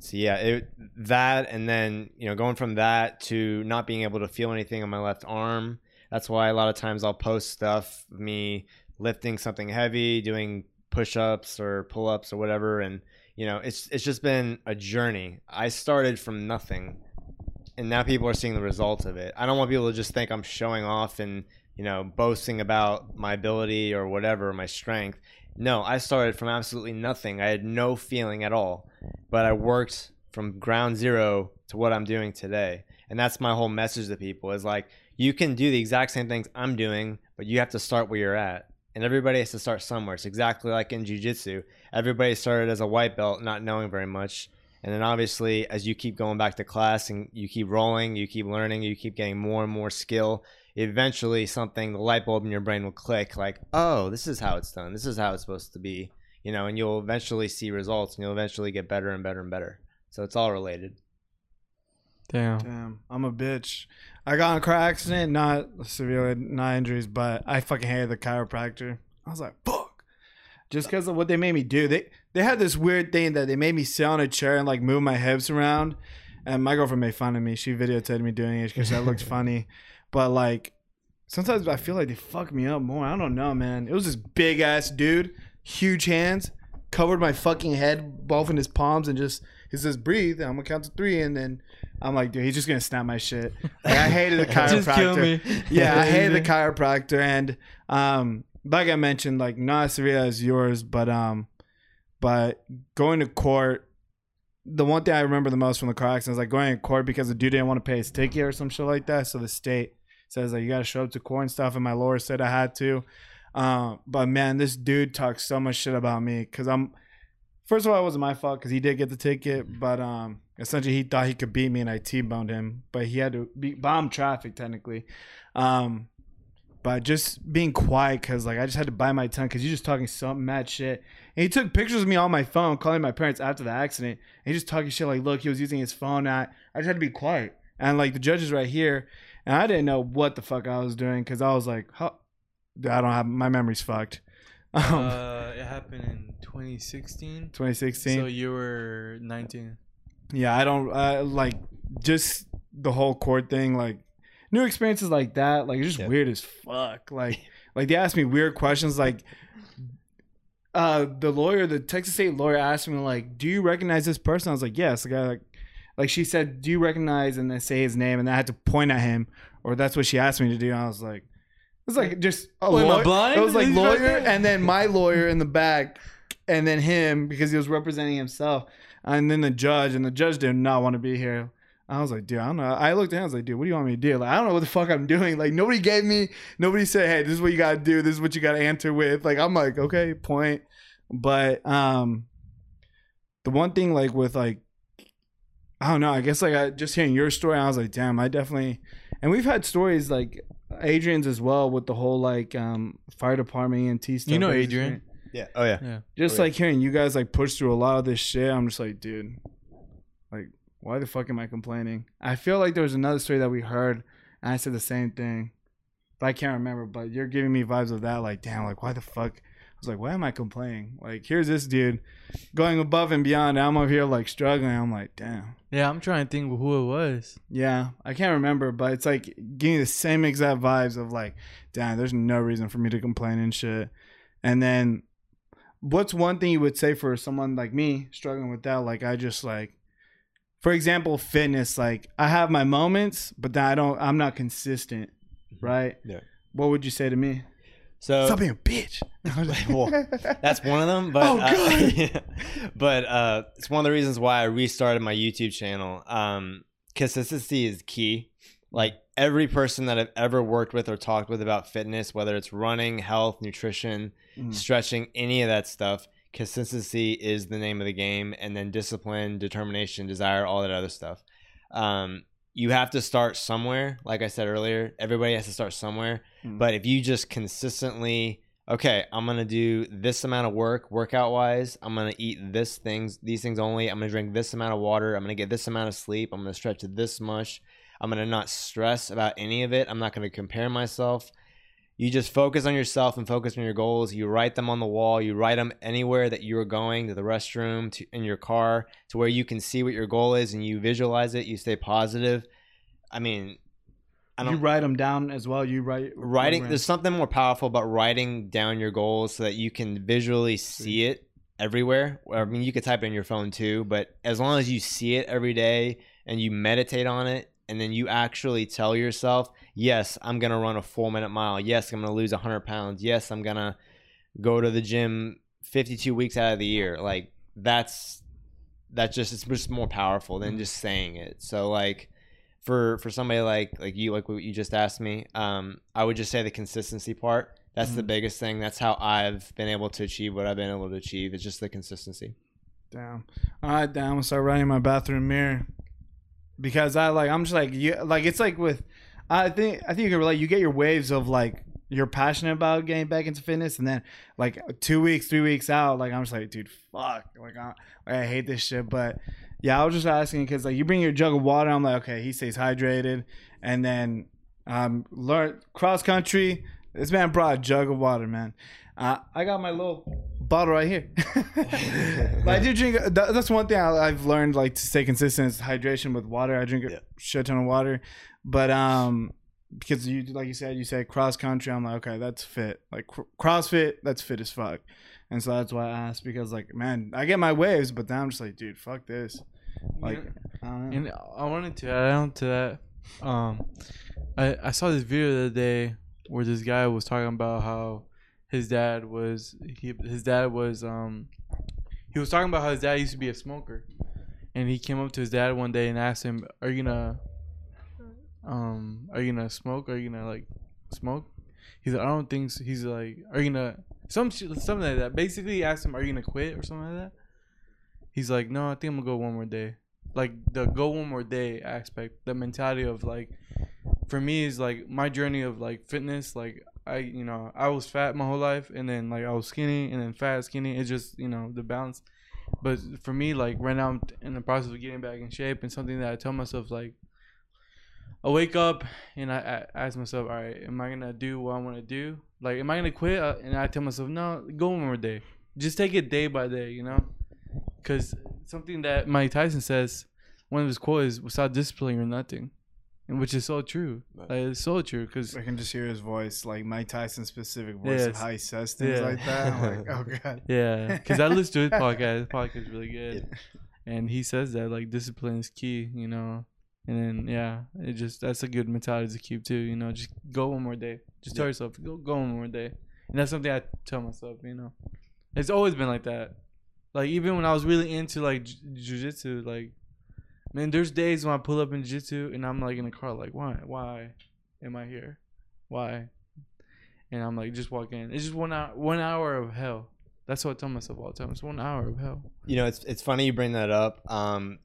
Speaker 3: so yeah, it that and then you know going from that to not being able to feel anything on my left arm. That's why a lot of times I'll post stuff me lifting something heavy, doing push-ups or pull-ups or whatever, and you know it's it's just been a journey. I started from nothing, and now people are seeing the results of it. I don't want people to just think I'm showing off and you know boasting about my ability or whatever, my strength. No, I started from absolutely nothing. I had no feeling at all, but I worked from ground zero to what I'm doing today. And that's my whole message to people is like you can do the exact same things I'm doing, but you have to start where you're at. And everybody has to start somewhere. It's exactly like in jiu-jitsu. Everybody started as a white belt not knowing very much. And then obviously as you keep going back to class and you keep rolling, you keep learning, you keep getting more and more skill, eventually something the light bulb in your brain will click like, "Oh, this is how it's done. This is how it's supposed to be." You know, and you'll eventually see results and you'll eventually get better and better and better. So it's all related.
Speaker 1: Damn.
Speaker 2: Damn, I'm a bitch. I got in a car accident, not severe, not injuries, but I fucking hated the chiropractor. I was like, fuck. Just because of what they made me do. They they had this weird thing that they made me sit on a chair and like move my hips around. And my girlfriend made fun of me. She videotaped me doing it because that looked funny. But like, sometimes I feel like they fuck me up more. I don't know, man. It was this big ass dude, huge hands, covered my fucking head, both in his palms, and just he says breathe. And I'm gonna count to three, and then I'm like, dude, he's just gonna snap my shit. Like, I hated the chiropractor.
Speaker 1: Just kill me.
Speaker 2: Yeah, I hated the chiropractor, and um, like I mentioned, like not as severe as yours, but um, but going to court. The one thing I remember the most from the car accident is like going to court because the dude didn't want to pay his ticket or some shit like that. So the state says like you got to show up to court and stuff, and my lawyer said I had to. Um, but man, this dude talks so much shit about me because I'm. First of all, it wasn't my fault because he did get the ticket, but um, essentially he thought he could beat me and I t-boned him, but he had to be bomb traffic technically. Um, but just being quiet because like I just had to bite my tongue because you're just talking some mad shit. And he took pictures of me on my phone, calling my parents after the accident. And he just talking shit like, look, he was using his phone. I I just had to be quiet. And like the judge is right here, and I didn't know what the fuck I was doing because I was like, huh, I don't have my memory's fucked. Um,
Speaker 1: Uh, it happened in 2016.
Speaker 2: 2016.
Speaker 1: So you were 19.
Speaker 2: Yeah, I don't uh, like just the whole court thing. Like new experiences like that, like it's just
Speaker 3: Yeah.
Speaker 2: weird as fuck. Like, like they asked me weird questions. Like, uh, the lawyer, the Texas State lawyer, asked me like, "Do you recognize this person?" I was like, "Yes." The guy like, like she said, "Do you recognize?" and then say his name, and I had to point at him, or that's what she asked me to do. And I was like, "It's like just a
Speaker 1: Wait,
Speaker 2: lawyer." It was like lawyer, and then my lawyer in the back, and then him because he was representing himself, and then the judge, and the judge did not want to be here. I was like, dude, I don't know. I looked at him. I was like, dude, what do you want me to do? Like, I don't know what the fuck I'm doing. Like, nobody gave me, nobody said, hey, this is what you got to do. This is what you got to answer with. Like, I'm like, okay, point. But um, the one thing, like, with like, I don't know. I guess like I just hearing your story, I was like, damn, I definitely. And we've had stories like Adrian's as well with the whole like um fire department and T stuff.
Speaker 1: You know Adrian.
Speaker 3: Yeah. Oh yeah. Yeah.
Speaker 2: Just
Speaker 3: Oh, yeah.
Speaker 2: like hearing you guys like push through a lot of this shit, I'm just like, dude, like, why the fuck am I complaining? I feel like there was another story that we heard, and I said the same thing, but I can't remember. But you're giving me vibes of that, like, damn, like, why the fuck? I was like, why am I complaining? Like, here's this dude going above and beyond. I'm over here like struggling. I'm like, damn.
Speaker 1: Yeah, I'm trying to think who it was.
Speaker 2: Yeah, I can't remember, but it's like giving the same exact vibes of like, damn, there's no reason for me to complain and shit. And then, what's one thing you would say for someone like me struggling with that? Like, I just like, for example, fitness. Like, I have my moments, but then I don't. I'm not consistent, mm-hmm. right?
Speaker 3: Yeah.
Speaker 2: What would you say to me?
Speaker 3: So
Speaker 2: Stop being a bitch.
Speaker 3: Well, that's one of them. But
Speaker 2: Oh,
Speaker 3: uh,
Speaker 2: God.
Speaker 3: but uh, it's one of the reasons why I restarted my YouTube channel. Um, consistency is key. Like every person that I've ever worked with or talked with about fitness, whether it's running, health, nutrition,
Speaker 2: Mm.
Speaker 3: stretching, any of that stuff, consistency is the name of the game. And then discipline, determination, desire, all that other stuff. Um, you have to start somewhere. Like I said earlier, everybody has to start somewhere.
Speaker 2: Mm.
Speaker 3: But if you just consistently, okay, I'm gonna do this amount of work, workout wise. I'm gonna eat this things, these things only. I'm gonna drink this amount of water. I'm gonna get this amount of sleep. I'm gonna stretch this much. I'm gonna not stress about any of it. I'm not gonna compare myself. You just focus on yourself and focus on your goals. You write them on the wall. You write them anywhere that you're going to the restroom, to in your car, to where you can see what your goal is and you visualize it. You stay positive. I mean, I
Speaker 2: you write them down as well. You write
Speaker 3: writing
Speaker 2: programs.
Speaker 3: there's something more powerful about writing down your goals so that you can visually see it everywhere i mean you could type it in your phone too but as long as you see it every day and you meditate on it and then you actually tell yourself yes i'm gonna run a four minute mile. Yes i'm gonna lose 100 pounds. Yes i'm gonna go to the gym 52 weeks out of the year. Like that's that's just it's just more powerful than just saying it. So like for for somebody like like you like what you just asked me um i would just say the consistency part. That's the
Speaker 2: Mhm.
Speaker 3: biggest thing. That's how i've been able to achieve what i've been able to achieve. It's just the consistency.
Speaker 2: Damn. All right, damn. I'm gonna start writing in my bathroom mirror because I like. I'm just like you. Like it's like with. I think I think you can relate. You get your waves of like you're passionate about getting back into fitness, and then like two weeks, three weeks out, like I'm just like, dude, fuck. Like I, like, I hate this shit. But yeah, I was just asking because like you bring your jug of water. I'm like, okay, he stays hydrated, and then um learn cross country. This man brought a jug of water, man. Uh, I got my little bottle right here. but I do drink. That, that's one thing I, I've learned, like to stay consistent, is hydration with water. I drink a
Speaker 3: Yeah.
Speaker 2: shit ton of water, but um, because you like you said, you said cross country. I'm like, okay, that's fit. Like cr- CrossFit, that's fit as fuck. And so that's why I asked because like, man, I get my waves, but then I'm just like, dude, fuck this. Like, I don't know.
Speaker 1: And I wanted to add on to that. Um, I I saw this video the other day where this guy was talking about how his dad was he his dad was um he was talking about how his dad used to be a smoker, and he came up to his dad one day and asked him, "Are you gonna um are you gonna smoke? Are you gonna like smoke?" He's like, "I don't think." So. He's like, "Are you gonna some something like that?" Basically, he asked him, "Are you gonna quit or something like that?" He's like, "No, I think I'm gonna go one more day." like the go one more day aspect the mentality of like for me is like my journey of like fitness like i you know i was fat my whole life and then like i was skinny and then fat skinny. It's just you know the balance. But for me like right now i'm in the process of getting back in shape and something that i tell myself like i wake up and i, I ask myself all right am i gonna do what i want to do? Like am i gonna quit? Uh, and i tell myself no go one more day. Just take it day by day you know? Because something that Mike Tyson says, one of his quotes is, "Without discipline, you're nothing," and which is so true. Like, it's so true because
Speaker 2: I can just hear his voice, like Mike Tyson specific voice of how he says things
Speaker 1: Yeah.
Speaker 2: like that. I'm like, oh god.
Speaker 1: yeah, because I listen to his podcast. His podcast is really good, and he says that like discipline is key, you know. And then yeah, it just that's a good mentality to keep too, you know. Just go one more day. Just tell
Speaker 3: Yeah.
Speaker 1: yourself go go one more day, and that's something I tell myself, you know. It's always been like that. Like even when I was really into like j- jujitsu, like man, there's days when I pull up in jiu-jitsu and I'm like in the car, like why why am I here? Why? And I'm like just walk in. It's just one hour one hour of hell. That's what I tell myself all the time. It's one hour of hell.
Speaker 3: You know, it's it's funny you bring that up. Um,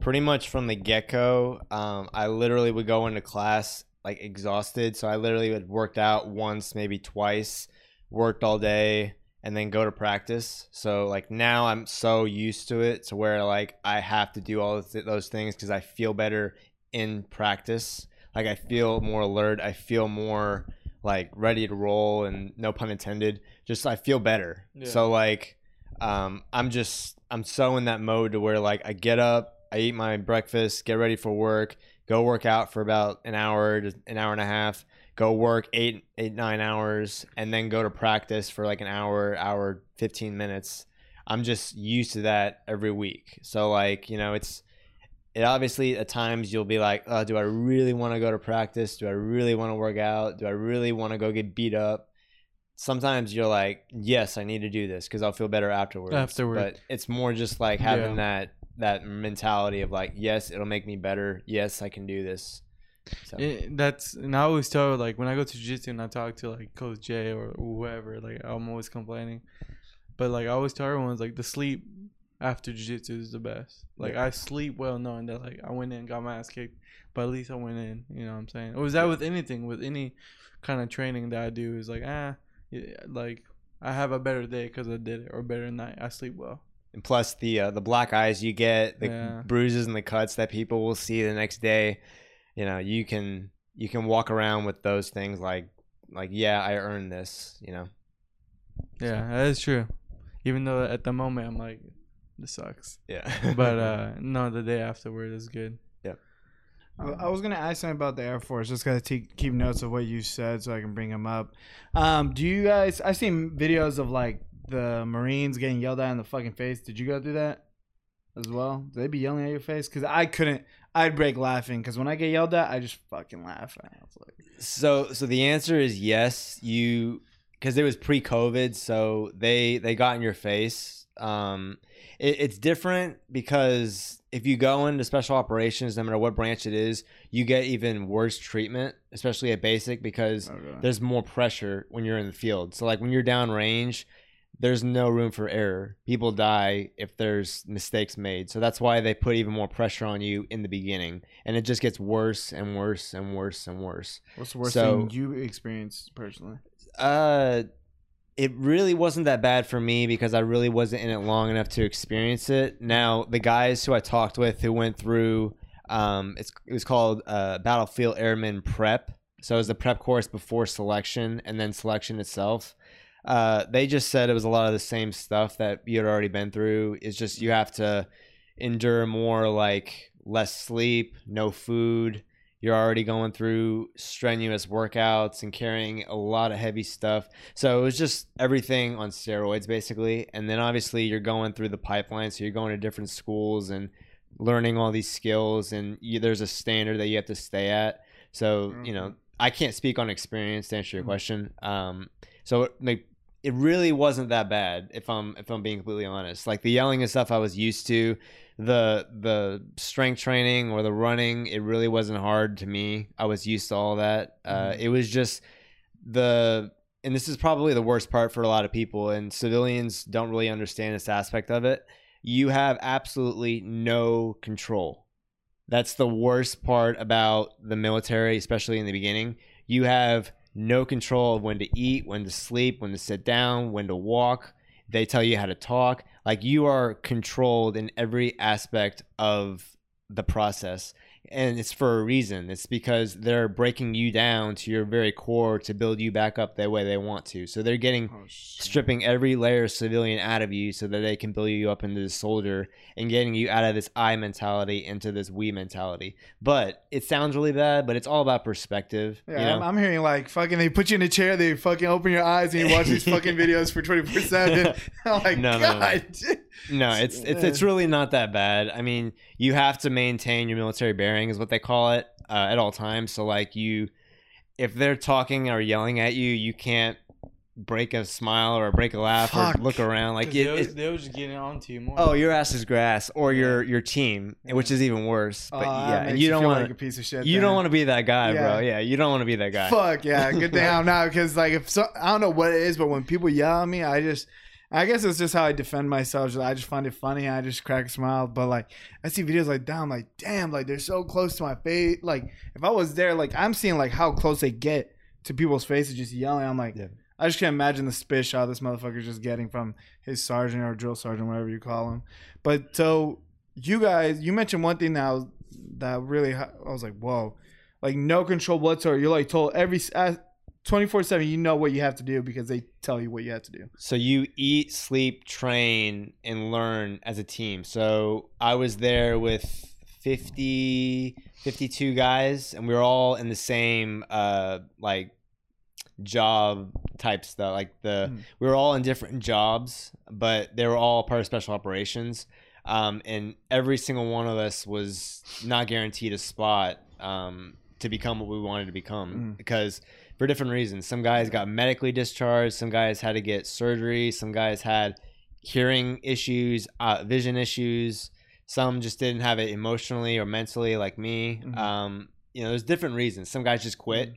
Speaker 3: pretty much from the get go, um, I literally would go into class like exhausted. So I literally had worked out once, maybe twice, worked all day, and then go to practice. So like now I'm so used to it to where like I have to do all of th- those things because I feel better in practice. Like I feel more alert. I feel more like ready to roll, and no pun intended. Just I feel better.
Speaker 1: Yeah.
Speaker 3: So like um, I'm just I'm so in that mode to where like I get up, I eat my breakfast, get ready for work, go work out for about an hour an hour and a half, go work eight eight nine hours, and then go to practice for like an hour hour fifteen minutes. I'm just used to that every week. So like you know it's it obviously at times you'll be like, oh, do I really want to go to practice? Do I really want to work out? Do I really want to go get beat up? Sometimes you're like, yes, I need to do this because I'll feel better afterwards.
Speaker 1: Afterward.
Speaker 3: but it's more just like having
Speaker 1: Yeah.
Speaker 3: that that mentality of like, yes, it'll make me better. Yes, I can do this. So,
Speaker 1: It, that's and I always tell like when I go to jiu-jitsu and I talk to like Coach Jay or whoever, like I'm always complaining, but like I always tell everyone like the sleep after jiu-jitsu is the best. Like I sleep well knowing that like I went in got my ass kicked, but at least I went in. You know what I'm saying? Or was that with anything with any kind of training that I do is like ah yeah, like I have a better day because I did it or better night. I sleep well.
Speaker 3: and plus the uh, the black eyes you get, the
Speaker 1: Yeah.
Speaker 3: bruises and the cuts that people will see the next day. You know, you can you can walk around with those things like like yeah, I earned this. You know.
Speaker 1: Yeah, that is true. Even though at the moment I'm like this sucks.
Speaker 3: Yeah.
Speaker 1: but uh no the day afterward is good
Speaker 3: Yep.
Speaker 2: I I was gonna ask something about the Air Force. Just gotta te- keep notes of what you said so I can bring them up. Um, do you guys? i've seen videos of like the Marines getting yelled at in the fucking face. Did you go through that as well? Did they be yelling at your face? Because I couldn't. I'd break laughing because when I get yelled at, I just fucking laugh. Like,
Speaker 3: So so the answer is yes. You because it was pre-COVID, so they they got in your face. Um, it, it's different because if you go into special operations, no matter what branch it is, you get even worse treatment, especially at basic because
Speaker 2: okay.
Speaker 3: there's more pressure when you're in the field. So like when you're down range, there's no room for error. People die if there's mistakes made. So that's why they put even more pressure on you in the beginning, and it just gets worse and worse and worse and worse.
Speaker 2: what's the worst
Speaker 3: so-
Speaker 2: thing you experienced personally?
Speaker 3: Uh, it really wasn't that bad for me because I really wasn't in it long enough to experience it. Now, the guys who I talked with who went through, um, it's it was called uh, Battlefield Airman Prep. So it was the prep course before selection and then selection itself. Uh, they just said it was a lot of the same stuff that you had already been through. It's just you have to endure more like less sleep, no food. You're already going through strenuous workouts and carrying a lot of heavy stuff. So it was just everything on steroids, basically. And then obviously you're going through the pipeline. So you're going to different schools and learning all these skills. And you, there's a standard that you have to stay at. So, you know, I can't speak on experience to answer your
Speaker 2: Mhm.
Speaker 3: question. Um, so like, it really wasn't that bad if I'm if I'm being completely honest. Like the yelling and stuff I was used to, the the strength training or the running, it really wasn't hard to me. I was used to all that. Uh,
Speaker 2: Mhm.
Speaker 3: it was just the and this is probably the worst part for a lot of people and civilians don't really understand this aspect of it. You have absolutely no control. That's the worst part about the military, especially in the beginning. You have no control of when to eat, when to sleep, when to sit down, when to walk. They tell you how to talk. Like you are controlled in every aspect of the process. And it's for a reason. It's because they're breaking you down to your very core to build you back up the way they want to. So they're getting
Speaker 2: Oh,
Speaker 3: stripping every layer of civilian out of you so that they can build you up into this soldier and getting you out of this I mentality into this we mentality. But it sounds really bad, but it's all about perspective.
Speaker 2: Yeah,
Speaker 3: you know?
Speaker 2: I'm, I'm hearing like fucking. They put you in a chair. They fucking open your eyes and you watch these fucking videos for 24 seven. I'm like,
Speaker 3: No, no, no.
Speaker 2: God.
Speaker 3: No, it's it's it's really not that bad. I mean, you have to maintain your military bearing, is what they call it, uh, at all times. So like you, if they're talking or yelling at you, you can't break a smile or break a laugh
Speaker 2: Fuck.
Speaker 3: or look around. like it,
Speaker 1: they, was,
Speaker 3: it-
Speaker 1: they was just getting on to you more.
Speaker 3: oh, your ass is grass, or
Speaker 1: Yeah.
Speaker 3: your your team, which is even worse. But
Speaker 2: Oh, that
Speaker 3: yeah, and you don't want
Speaker 2: like a piece of shit.
Speaker 3: you
Speaker 2: then.
Speaker 3: don't want to be that guy, bro.
Speaker 2: Yeah.
Speaker 3: Yeah, you don't want to be that guy.
Speaker 2: Fuck yeah, good thing I'm not because like if so, I don't know what it is, but when people yell at me, I just. I guess it's just how I defend myself. I just find it funny. I just crack a smile. But like, I see videos like that. I'm like, damn, like they're so close to my face. Like, if I was there, like I'm seeing like how close they get to people's faces, just yelling. I'm like,
Speaker 3: Yeah.
Speaker 2: I just can't imagine the spit shot this motherfucker's just getting from his sergeant or drill sergeant, whatever you call him. But so you guys, you mentioned one thing that was, that really I was like, whoa, like no control whatsoever. You're like told every twenty four seven. You know what you have to do because they tell you what you have to do.
Speaker 3: So you eat, sleep, train, and learn as a team. So I was there with 50, 52 guys, and we were all in the same uh, like job type stuff. Like the
Speaker 2: Hmm.
Speaker 3: we were all in different jobs, but they were all part of special operations. Um, and every single one of us was not guaranteed a spot um, to become what we wanted to become
Speaker 2: Mm.
Speaker 3: because for different reasons. Some guys got medically discharged. Some guys had to get surgery. Some guys had hearing issues, uh, vision issues. Some just didn't have it emotionally or mentally, like me.
Speaker 2: Mhm.
Speaker 3: Um, you know, there's different reasons. Some guys just quit.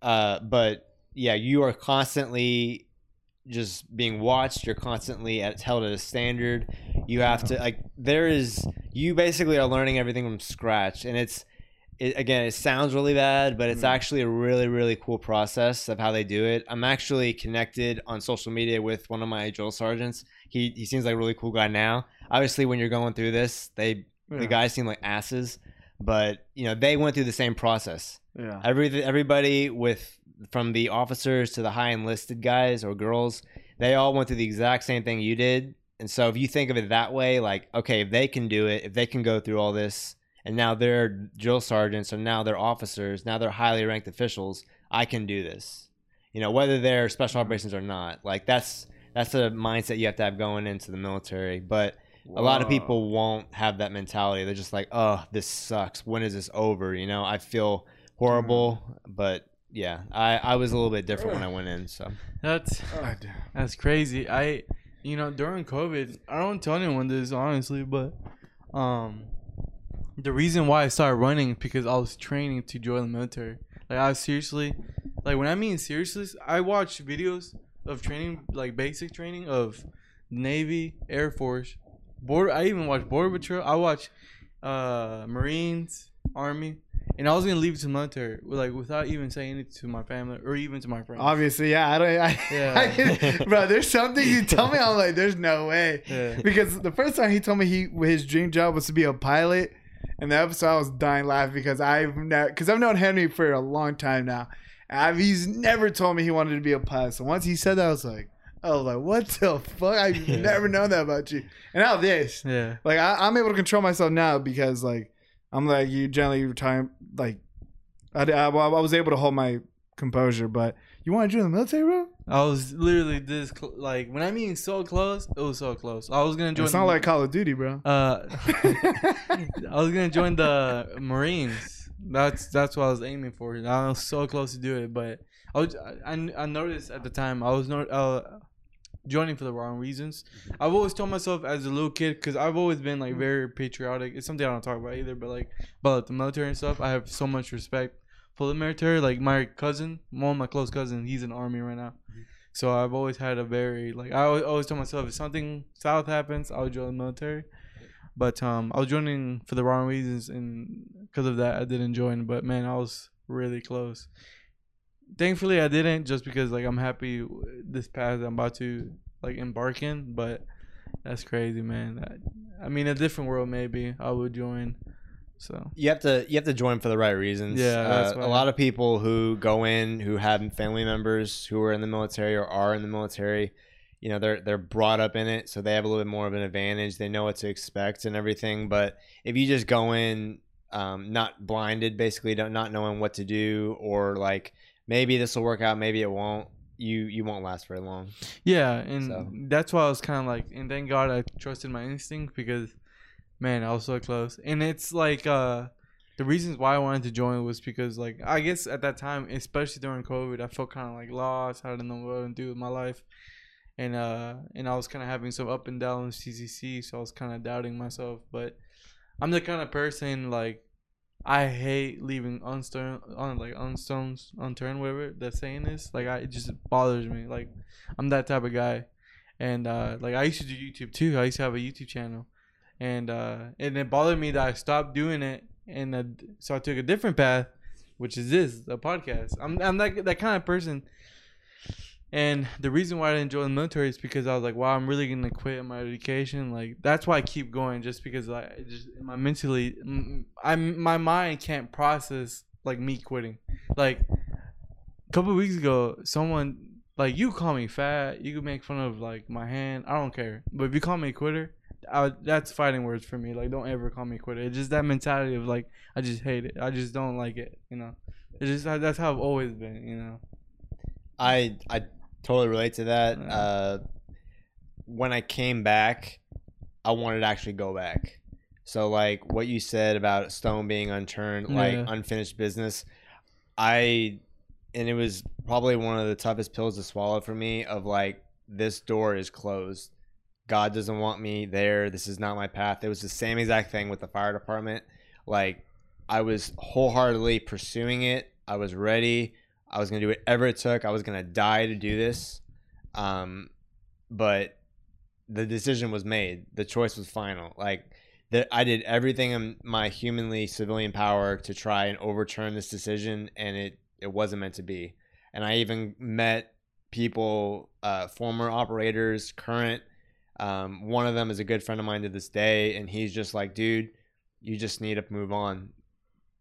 Speaker 3: Uh, but yeah, you are constantly just being watched. You're constantly at, held at a standard. You have to like there is you basically are learning everything from scratch, and it's it, again it sounds really bad, but it's
Speaker 2: Mm.
Speaker 3: actually a really really cool process of how they do it. I'm actually connected on social media with one of my drill sergeants. He he seems like a really cool guy now. Obviously, when you're going through this, they
Speaker 2: Yeah.
Speaker 3: the guys seem like asses, but you know they went through the same process.
Speaker 2: Yeah.
Speaker 3: Every everybody with from the officers to the high enlisted guys or girls, they all went through the exact same thing you did. And so if you think of it that way, like okay, if they can do it, if they can go through all this, and now they're drill sergeants, or now they're officers, now they're highly ranked officials, I can do this. You know, whether they're special operations or not, like that's that's a mindset you have to have going into the military. But a lot of people won't have that mentality. They're just like, oh, this sucks. When is this over? You know, I feel horrible, but yeah, I, I was a little bit different when I went in. So
Speaker 1: That's that's crazy. I, you know, during COVID, I don't tell anyone this honestly, but um, the reason why I started running is because I was training to join the military. Like I was seriously, like when I mean seriously, I watched videos of training, like basic training of Navy, Air Force, border. I even watched Border Patrol. I watched uh Marines, Army, and I was gonna leave it to the military, like without even saying it to my family or even to my friends.
Speaker 2: Obviously, yeah. I don't. I,
Speaker 1: Yeah.
Speaker 2: I- bro, there's something you tell me. I'm like, there's no way.
Speaker 1: Yeah.
Speaker 2: Because the first time he told me he his dream job was to be a pilot, and the episode I was dying laughing because I've never because I've known Henry for a long time now. and I've, he's never told me he wanted to be a pilot. So once he said that, I was like, oh, like what the fuck? I've
Speaker 1: Yeah.
Speaker 2: never known that about you. And now this,
Speaker 1: Yeah.
Speaker 2: like I, I'm able to control myself now because like I'm like you generally retire like I, I, I was able to hold my composure. But you want to join the military, bro?
Speaker 1: I was literally this cl- like when I mean so close, it was so close. I was gonna join.
Speaker 2: It's not like Call of Duty, bro.
Speaker 1: uh, I was gonna join the Marines. That's that's what I was aiming for. I was so close to do it, but I was I, I noticed at the time I was not uh, joining for the wrong reasons. I've always told myself as a little kid because I've always been like very patriotic. It's something I don't talk about either, but like about the military and stuff. I have so much respect military. Like my cousin, one of my close cousins, he's in the army right now. So I've always had a very like I always, always tell myself if something south happens, I'll join the military. But um, I was joining for the wrong reasons, and because of that, I didn't join. But man, I was really close. Thankfully, I didn't, just because like I'm happy this path I'm about to like embark in. But that's crazy, man. I, I mean, a different world maybe I would join. So
Speaker 3: you have to you have to join for the right reasons.
Speaker 1: Yeah,
Speaker 3: uh, a lot of people who go in who have family members who are in the military or are in the military. You know, they're they're brought up in it, so they have a little bit more of an advantage. They know what to expect and everything. But if you just go in um, not blinded, basically don't, not knowing what to do, or like maybe this will work out, maybe it won't. you you won't last very long.
Speaker 1: Yeah, and
Speaker 3: So.
Speaker 1: that's why I was kind of like, and thank God I trusted my instinct because, man, I was so close. And it's like, uh, the reasons why I wanted to join was because, like, I guess at that time, especially during COVID, I felt kind of like lost. I didn't know what to do with my life, and uh, and I was kind of having some up and down with CCC, so I was kind of doubting myself. But I'm the kind of person like. I hate leaving unstone on like unstones unturned, whatever that saying is. Like I, it just bothers me. Like I'm that type of guy. And uh, like I used to do YouTube too. I used to have a YouTube channel, and uh, and it bothered me that I stopped doing it, and uh, so I took a different path, which is this the podcast. I'm I'm that that kind of person. And the reason why I didn't join the military is because I was like, wow, I'm really gonna quit my education. Like that's why I keep going, just because I just my mentally, I my mind can't process like me quitting. Like a couple weeks ago, someone like you call me fat, you can make fun of like my hand. I don't care. But if you call me a quitter, I, that's fighting words for me. Like don't ever call me quitter. It's just that mentality of like I just hate it. I just don't like it. You know. It's just that's how I've always been. You know.
Speaker 3: I I totally relate to that.
Speaker 1: Yeah.
Speaker 3: Uh, when I came back, I wanted to actually go back. So like what you said about stone being unturned, like
Speaker 1: Yeah.
Speaker 3: unfinished business, I and it was probably one of the toughest pills to swallow for me of like this door is closed. God doesn't want me there. This is not my path. It was the same exact thing with the fire department. Like I was wholeheartedly pursuing it. I was ready. I was gonna do whatever it took. I was gonna die to do this. Um, but the decision was made. The choice was final. Like that, I did everything in my humanly civilian power to try and overturn this decision, and it it wasn't meant to be. And I even met people, uh, former operators, current. Um, one of them is a good friend of mine to this day, and he's just like, dude, you just need to move on.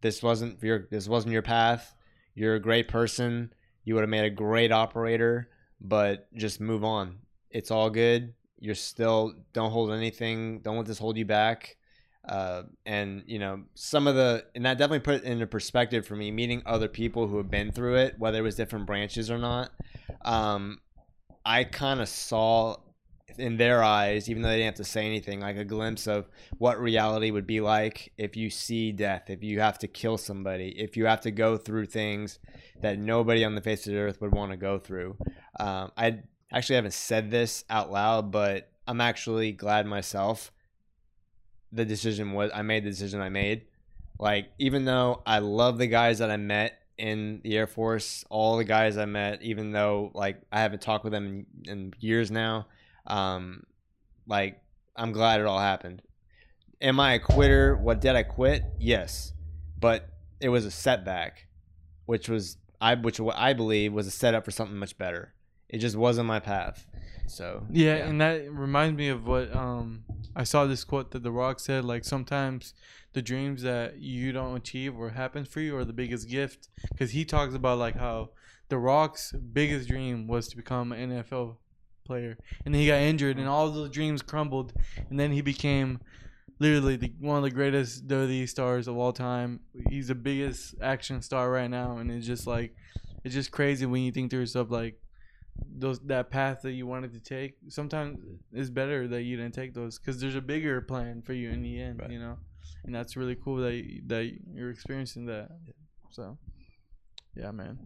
Speaker 3: This wasn't your this wasn't your path. You're a great person. You would have made a great operator, but just move on. It's all good. You're still don't hold anything. Don't let this hold you back. Uh, and you know some of the and that definitely put it into perspective for me meeting other people who have been through it whether it was different branches or not um, i kind of saw in their eyes even though they didn't have to say anything like a glimpse of what reality would be like if you see death if you have to kill somebody if you have to go through things that nobody on the face of the earth would want to go through um, i actually haven't said this out loud but i'm actually glad myself the decision was I made the decision I made. Like even though I love the guys that I met in the Air Force, all the guys I met, even though like I haven't talked with them in, in years now, um, like I'm glad it all happened. Am I a quitter? What did I quit? Yes, but it was a setback, which was I which what I believe was a setup for something much better. It just wasn't my path. So
Speaker 1: Yeah, and that reminds me of what um I saw this quote that The Rock said. Like sometimes the dreams that you don't achieve or happens for you are the biggest gift. Because he talks about like how The Rock's biggest dream was to become an NFL player, and then he got injured, and all those dreams crumbled, and then he became literally the, one of the greatest WWE stars of all time. He's the biggest action star right now, and it's just like it's just crazy when you think to yourself like those that path that you wanted to take. Sometimes it's better that you didn't take those because there's a bigger plan for you in the end
Speaker 3: Right.
Speaker 1: you know? And that's really cool that you, that you're experiencing that. So yeah man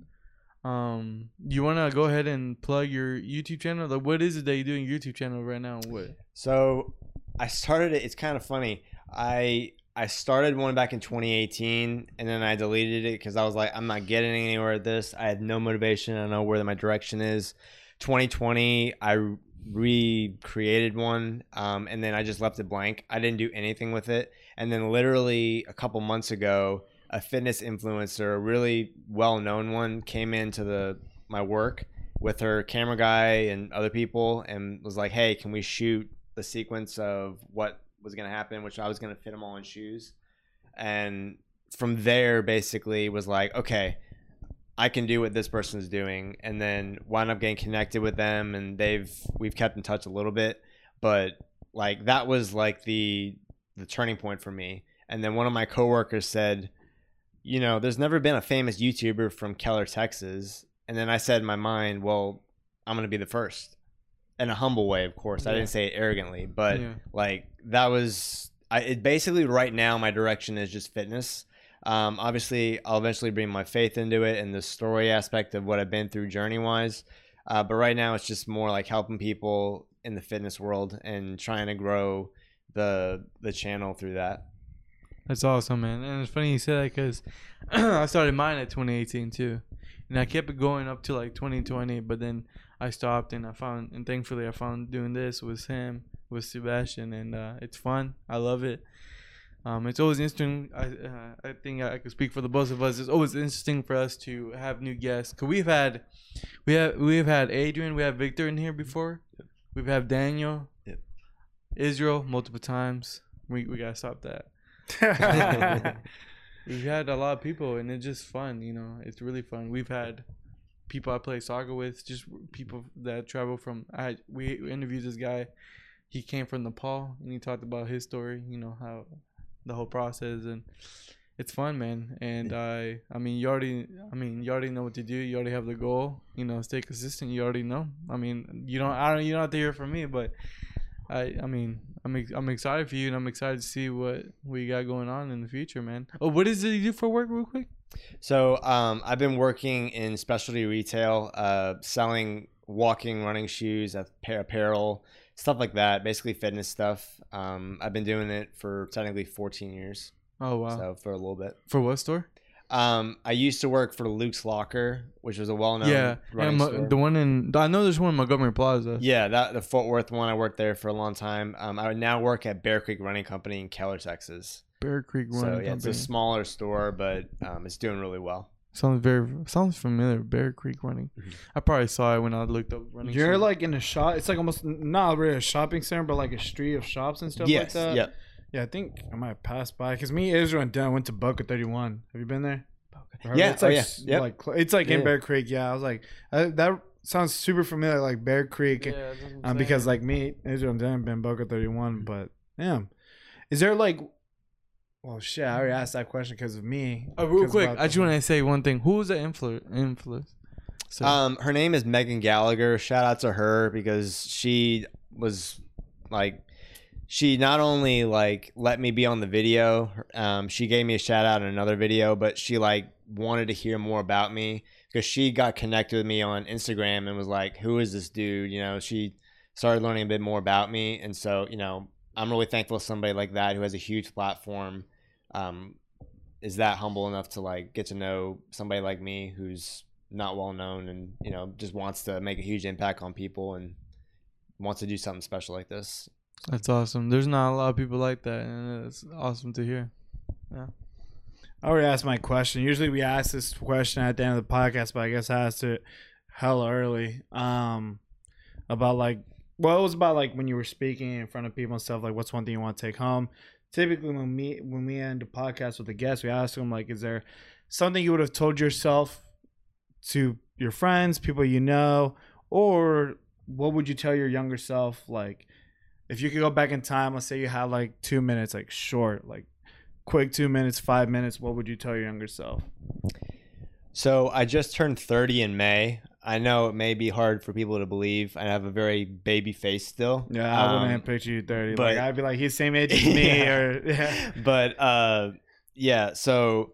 Speaker 1: um you want to go ahead and plug your youtube channel like what is it that you're doing youtube channel right now what
Speaker 3: So I started it. It's kind of funny. I I started one back in 2018, and then I deleted it because I was like, I'm not getting anywhere with this. I had no motivation. I don't know where my direction is. 2020, I recreated one, um, and then I just left it blank. I didn't do anything with it. And then literally a couple months ago, a fitness influencer, a really well-known one, came into the my work with her camera guy and other people, and was like, "Hey, can we shoot the sequence of what was going to happen, which I was going to fit them all in shoes. And from there, basically, was like, okay, I can do what this person's doing. And then wound up getting connected with them, and they've we've kept in touch a little bit. But like that was like the the turning point for me. And then one of my coworkers said, you know, there's never been a famous YouTuber from Keller, Texas. and then I said in my mind, well, I'm gonna be the first, in a humble way, of course. I didn't say it arrogantly, but
Speaker 1: Yeah.
Speaker 3: like that was I it basically right now my direction is just fitness. Um, obviously, I'll eventually bring my faith into it and the story aspect of what I've been through journey wise. Uh, but right now, it's just more like helping people in the fitness world and trying to grow the the channel through that.
Speaker 1: That's awesome, man. And it's funny you say that because I started mine at 2018 too, and I kept it going up to like 2020. But then I stopped, and I found, and thankfully I found doing this with him, with Sebastian, and uh, it's fun. I love it. Um, it's always interesting. I uh, I think I could speak for the both of us. It's always interesting for us to have new guests because we've had, we have we've had Adrian, we have Victor in here before. We've had Daniel,
Speaker 3: Yep.
Speaker 1: Israel multiple times. We we gotta stop that. We've had a lot of people, and it's just fun. You know, it's really fun. We've had people I play soccer with, just people that travel from. I we interviewed this guy. He came from Nepal, and he talked about his story. You know how the whole process, and it's fun, man. And I, I mean, you already, I mean, you already know what to do. You already have the goal. You know, stay consistent. You already know. I mean, you don't. I don't. You don't have to hear from me, but I I mean I'm ex- I'm excited for you and I'm excited to see what we got going on in the future, man. Oh, what is it you do for work, real quick?
Speaker 3: So um, I've been working in specialty retail, uh, selling walking, running shoes, appa- apparel, stuff like that. Basically, fitness stuff. Um, I've been doing it for technically 14 years,
Speaker 1: Oh wow,
Speaker 3: so for a little bit.
Speaker 1: for what store?
Speaker 3: Um, I used to work for Luke's Locker, which was a well-known
Speaker 1: yeah, yeah
Speaker 3: running
Speaker 1: Mo-
Speaker 3: store.
Speaker 1: the one in I know there's one in Montgomery Plaza.
Speaker 3: yeah, that the Fort Worth one. I worked there for a long time. Um, I now work at Bear Creek Running Company in Keller, Texas.
Speaker 1: Bear Creek Running
Speaker 3: so yeah, it's a smaller store, but um, it's doing really well.
Speaker 1: sounds very sounds familiar. Bear Creek Running.
Speaker 3: Mhm.
Speaker 1: I probably saw it when I looked up running.
Speaker 2: You're
Speaker 1: shoes.
Speaker 2: like in a shop. It's like almost not really a shopping center, but like a street of shops and stuff like
Speaker 3: yes,
Speaker 2: that.
Speaker 3: yep.
Speaker 2: Yeah, I think I might have passed by because me, Israel, and Dan went to Boca 31. Have you been there? Or-
Speaker 3: Yeah,
Speaker 2: it's
Speaker 3: oh,
Speaker 2: like,
Speaker 3: yeah, yep.
Speaker 2: like it's like in Bear Creek. Yeah, I was like, uh, that sounds super familiar, like Bear Creek.
Speaker 1: Yeah, that's what I'm
Speaker 2: um, because like me, Israel, and Dan have been Boca 31. But damn, is there like, well, shit, I already asked that question because of me.
Speaker 1: Oh, real
Speaker 2: 'cause
Speaker 1: quick, I just want to say one thing. Who was the influ- influence? So,
Speaker 3: Um, her name is Megan Gallagher. Shout out to her because she was like, she not only like let me be on the video. Um, she gave me a shout out in another video, but she like wanted to hear more about me because she got connected with me on Instagram and was like, "Who is this dude?" You know, she started learning a bit more about me, and so you know, I'm really thankful somebody like that who has a huge platform. Um, is that humble enough to like get to know somebody like me who's not well known and you know just wants to make a huge impact on people and wants to do something special like this
Speaker 1: that's awesome. There's not a lot of people like that, and it's awesome to hear. Yeah.
Speaker 2: I already asked my question. Usually we ask this question at the end of the podcast, but I guess I asked it hella early. Um, about like, well, it was about like when you were speaking in front of people and stuff. Like, what's one thing you want to take home? Typically, when we when we end the podcast with a guest, we ask them like, is there something you would have told yourself to your friends, people you know, or what would you tell your younger self? Like, if you could go back in time, let's say you had like two minutes, like short, like quick two minutes, five minutes, what would you tell your younger self?
Speaker 3: so i just turned 30 in may i know it may be hard for people to believe i have a very baby face still
Speaker 2: Yeah, I wouldn't
Speaker 3: Um,
Speaker 2: have pictured you thirty.
Speaker 3: but-
Speaker 2: like I'd be like, he's same age as me,
Speaker 3: Yeah.
Speaker 2: or yeah.
Speaker 3: but uh yeah so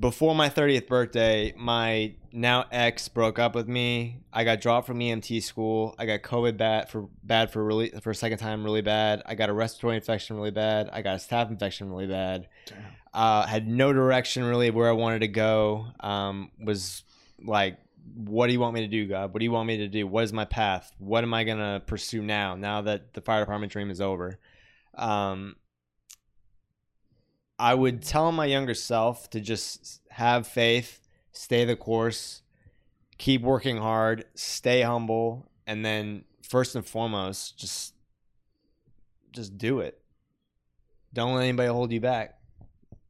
Speaker 3: before my 30th birthday my now ex broke up with me i got dropped from emt school i got covid bad for bad for really for a second time really bad i got a respiratory infection really bad i got a staph infection really bad uh, had no direction really where I wanted to go. Um, was like, what do you want me to do, God? What do you want me to do? What is my path? What am I gonna pursue now? Now that the fire department dream is over, um, I would tell my younger self to just have faith, stay the course, keep working hard, stay humble, and then first and foremost, just just do it. Don't let anybody hold you back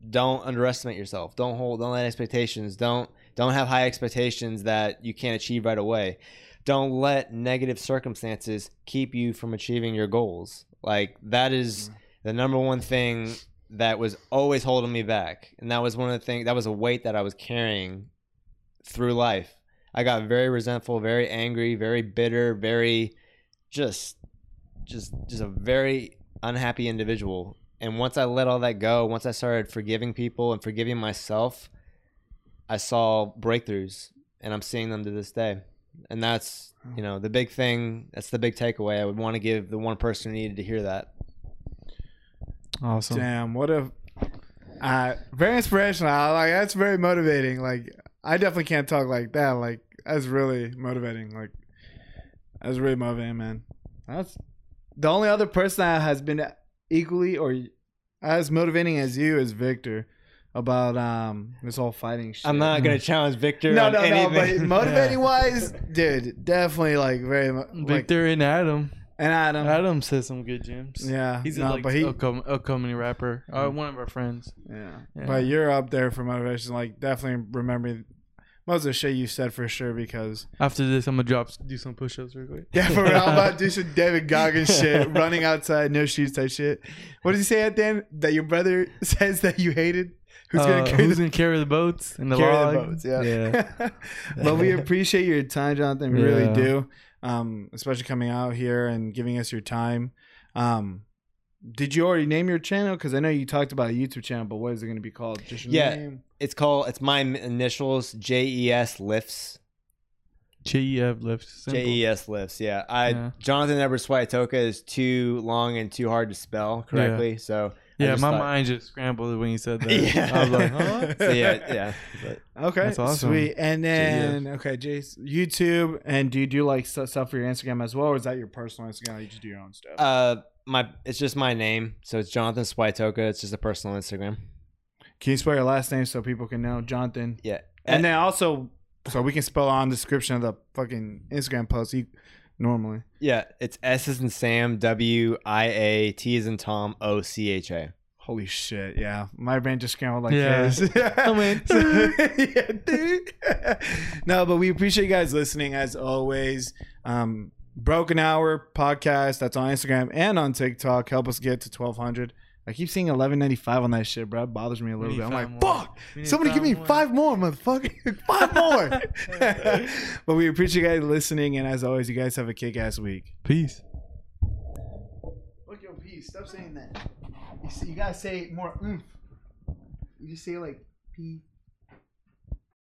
Speaker 3: don't underestimate yourself. Don't hold don't let expectations. Don't don't have high expectations that you can't achieve right away. Don't let negative circumstances keep you from achieving your goals. Like that is mm. the number one thing that was always holding me back. And that was one of the things that was a weight that I was carrying through life. I got very resentful, very angry, very bitter, very just just just a very unhappy individual. And once I let all that go, once I started forgiving people and forgiving myself, I saw breakthroughs and I'm seeing them to this day. And that's, you know, the big thing, that's the big takeaway. I would want to give the one person who needed to hear that.
Speaker 1: Awesome.
Speaker 2: Damn, what a uh, very inspirational. Like that's very motivating. Like I definitely can't talk like that. Like that's really motivating. Like that's really motivating, man. That's the only other person that has been equally or as motivating as you is Victor about um this whole fighting shit.
Speaker 3: I'm not going to challenge Victor.
Speaker 2: No,
Speaker 3: on
Speaker 2: no, no. But motivating wise, dude, definitely like very mo- like
Speaker 1: Victor and Adam.
Speaker 2: And Adam.
Speaker 1: Adam says some good gems.
Speaker 2: Yeah,
Speaker 1: He's
Speaker 2: no,
Speaker 1: a like
Speaker 2: but he,
Speaker 1: upcoming, upcoming rapper. Uh, one of our friends.
Speaker 2: Yeah.
Speaker 1: Yeah.
Speaker 2: But you're up there for motivation. Like, definitely remember most of the shit you said for sure because.
Speaker 1: After this, I'm gonna drop, do some push-ups real quick.
Speaker 2: Yeah, for real. I'm about to do some David Goggins shit, running outside, no shoes type shit. What did he say at the end? That your brother says that you hated? Who's
Speaker 1: Uh,
Speaker 2: going to carry
Speaker 1: who's
Speaker 2: the,
Speaker 1: gonna carry the boats and the
Speaker 2: carry
Speaker 1: log?
Speaker 2: the boats? Yeah.
Speaker 1: Yeah.
Speaker 2: but we appreciate your time, Jonathan. We really do. Um, especially coming out here and giving us your time. Um, did you already name your channel? Because I know you talked about a YouTube channel, but what is it going to be called? Just your
Speaker 3: Yeah.
Speaker 2: name?
Speaker 3: It's called, it's my initials, J E S Lifts.
Speaker 1: JES lift. Simple.
Speaker 3: J E S lifts. Yeah, I
Speaker 1: Yeah.
Speaker 3: Jonathan Edwards Swiatocha is too long and too hard to spell correctly. So I
Speaker 1: Yeah, my
Speaker 3: thought-
Speaker 1: mind just scrambled when you said that.
Speaker 3: Yeah.
Speaker 1: I was like, huh?
Speaker 3: So yeah, yeah. But
Speaker 2: Okay,
Speaker 1: That's awesome.
Speaker 2: sweet. And then okay, Jace, YouTube, and do you do like stuff for your Instagram as well, or is that your personal Instagram? Or you just do your own stuff?
Speaker 3: uh, my it's just my name, so it's Jonathan Swiatocha. It's just a personal Instagram.
Speaker 2: can you spell your last name so people can know, Jonathan?
Speaker 3: Yeah,
Speaker 2: And then also, so we can spell on the description of the fucking Instagram post. You, normally,
Speaker 3: yeah, it's S is in Sam, W I A T is in Tom, O C H A.
Speaker 2: holy shit, yeah, my brain just scrambled like
Speaker 1: Yeah.
Speaker 2: this.
Speaker 1: I went,
Speaker 2: So- yeah, dude. no, but we appreciate you guys listening as always. Um, Broken Hour podcast that's on Instagram and on TikTok. Help us get to twelve hundred. I keep seeing eleven ninety five on that shit, bro. It bothers me a little bit. I'm like,
Speaker 1: more.
Speaker 2: fuck. Somebody give me
Speaker 1: more.
Speaker 2: five more, motherfucker. five more. but we appreciate you guys listening, and as always, you guys have a kick ass week.
Speaker 1: Peace.
Speaker 2: Fuck your peace. Stop saying that. You, see, you gotta say more oomph. You just say like P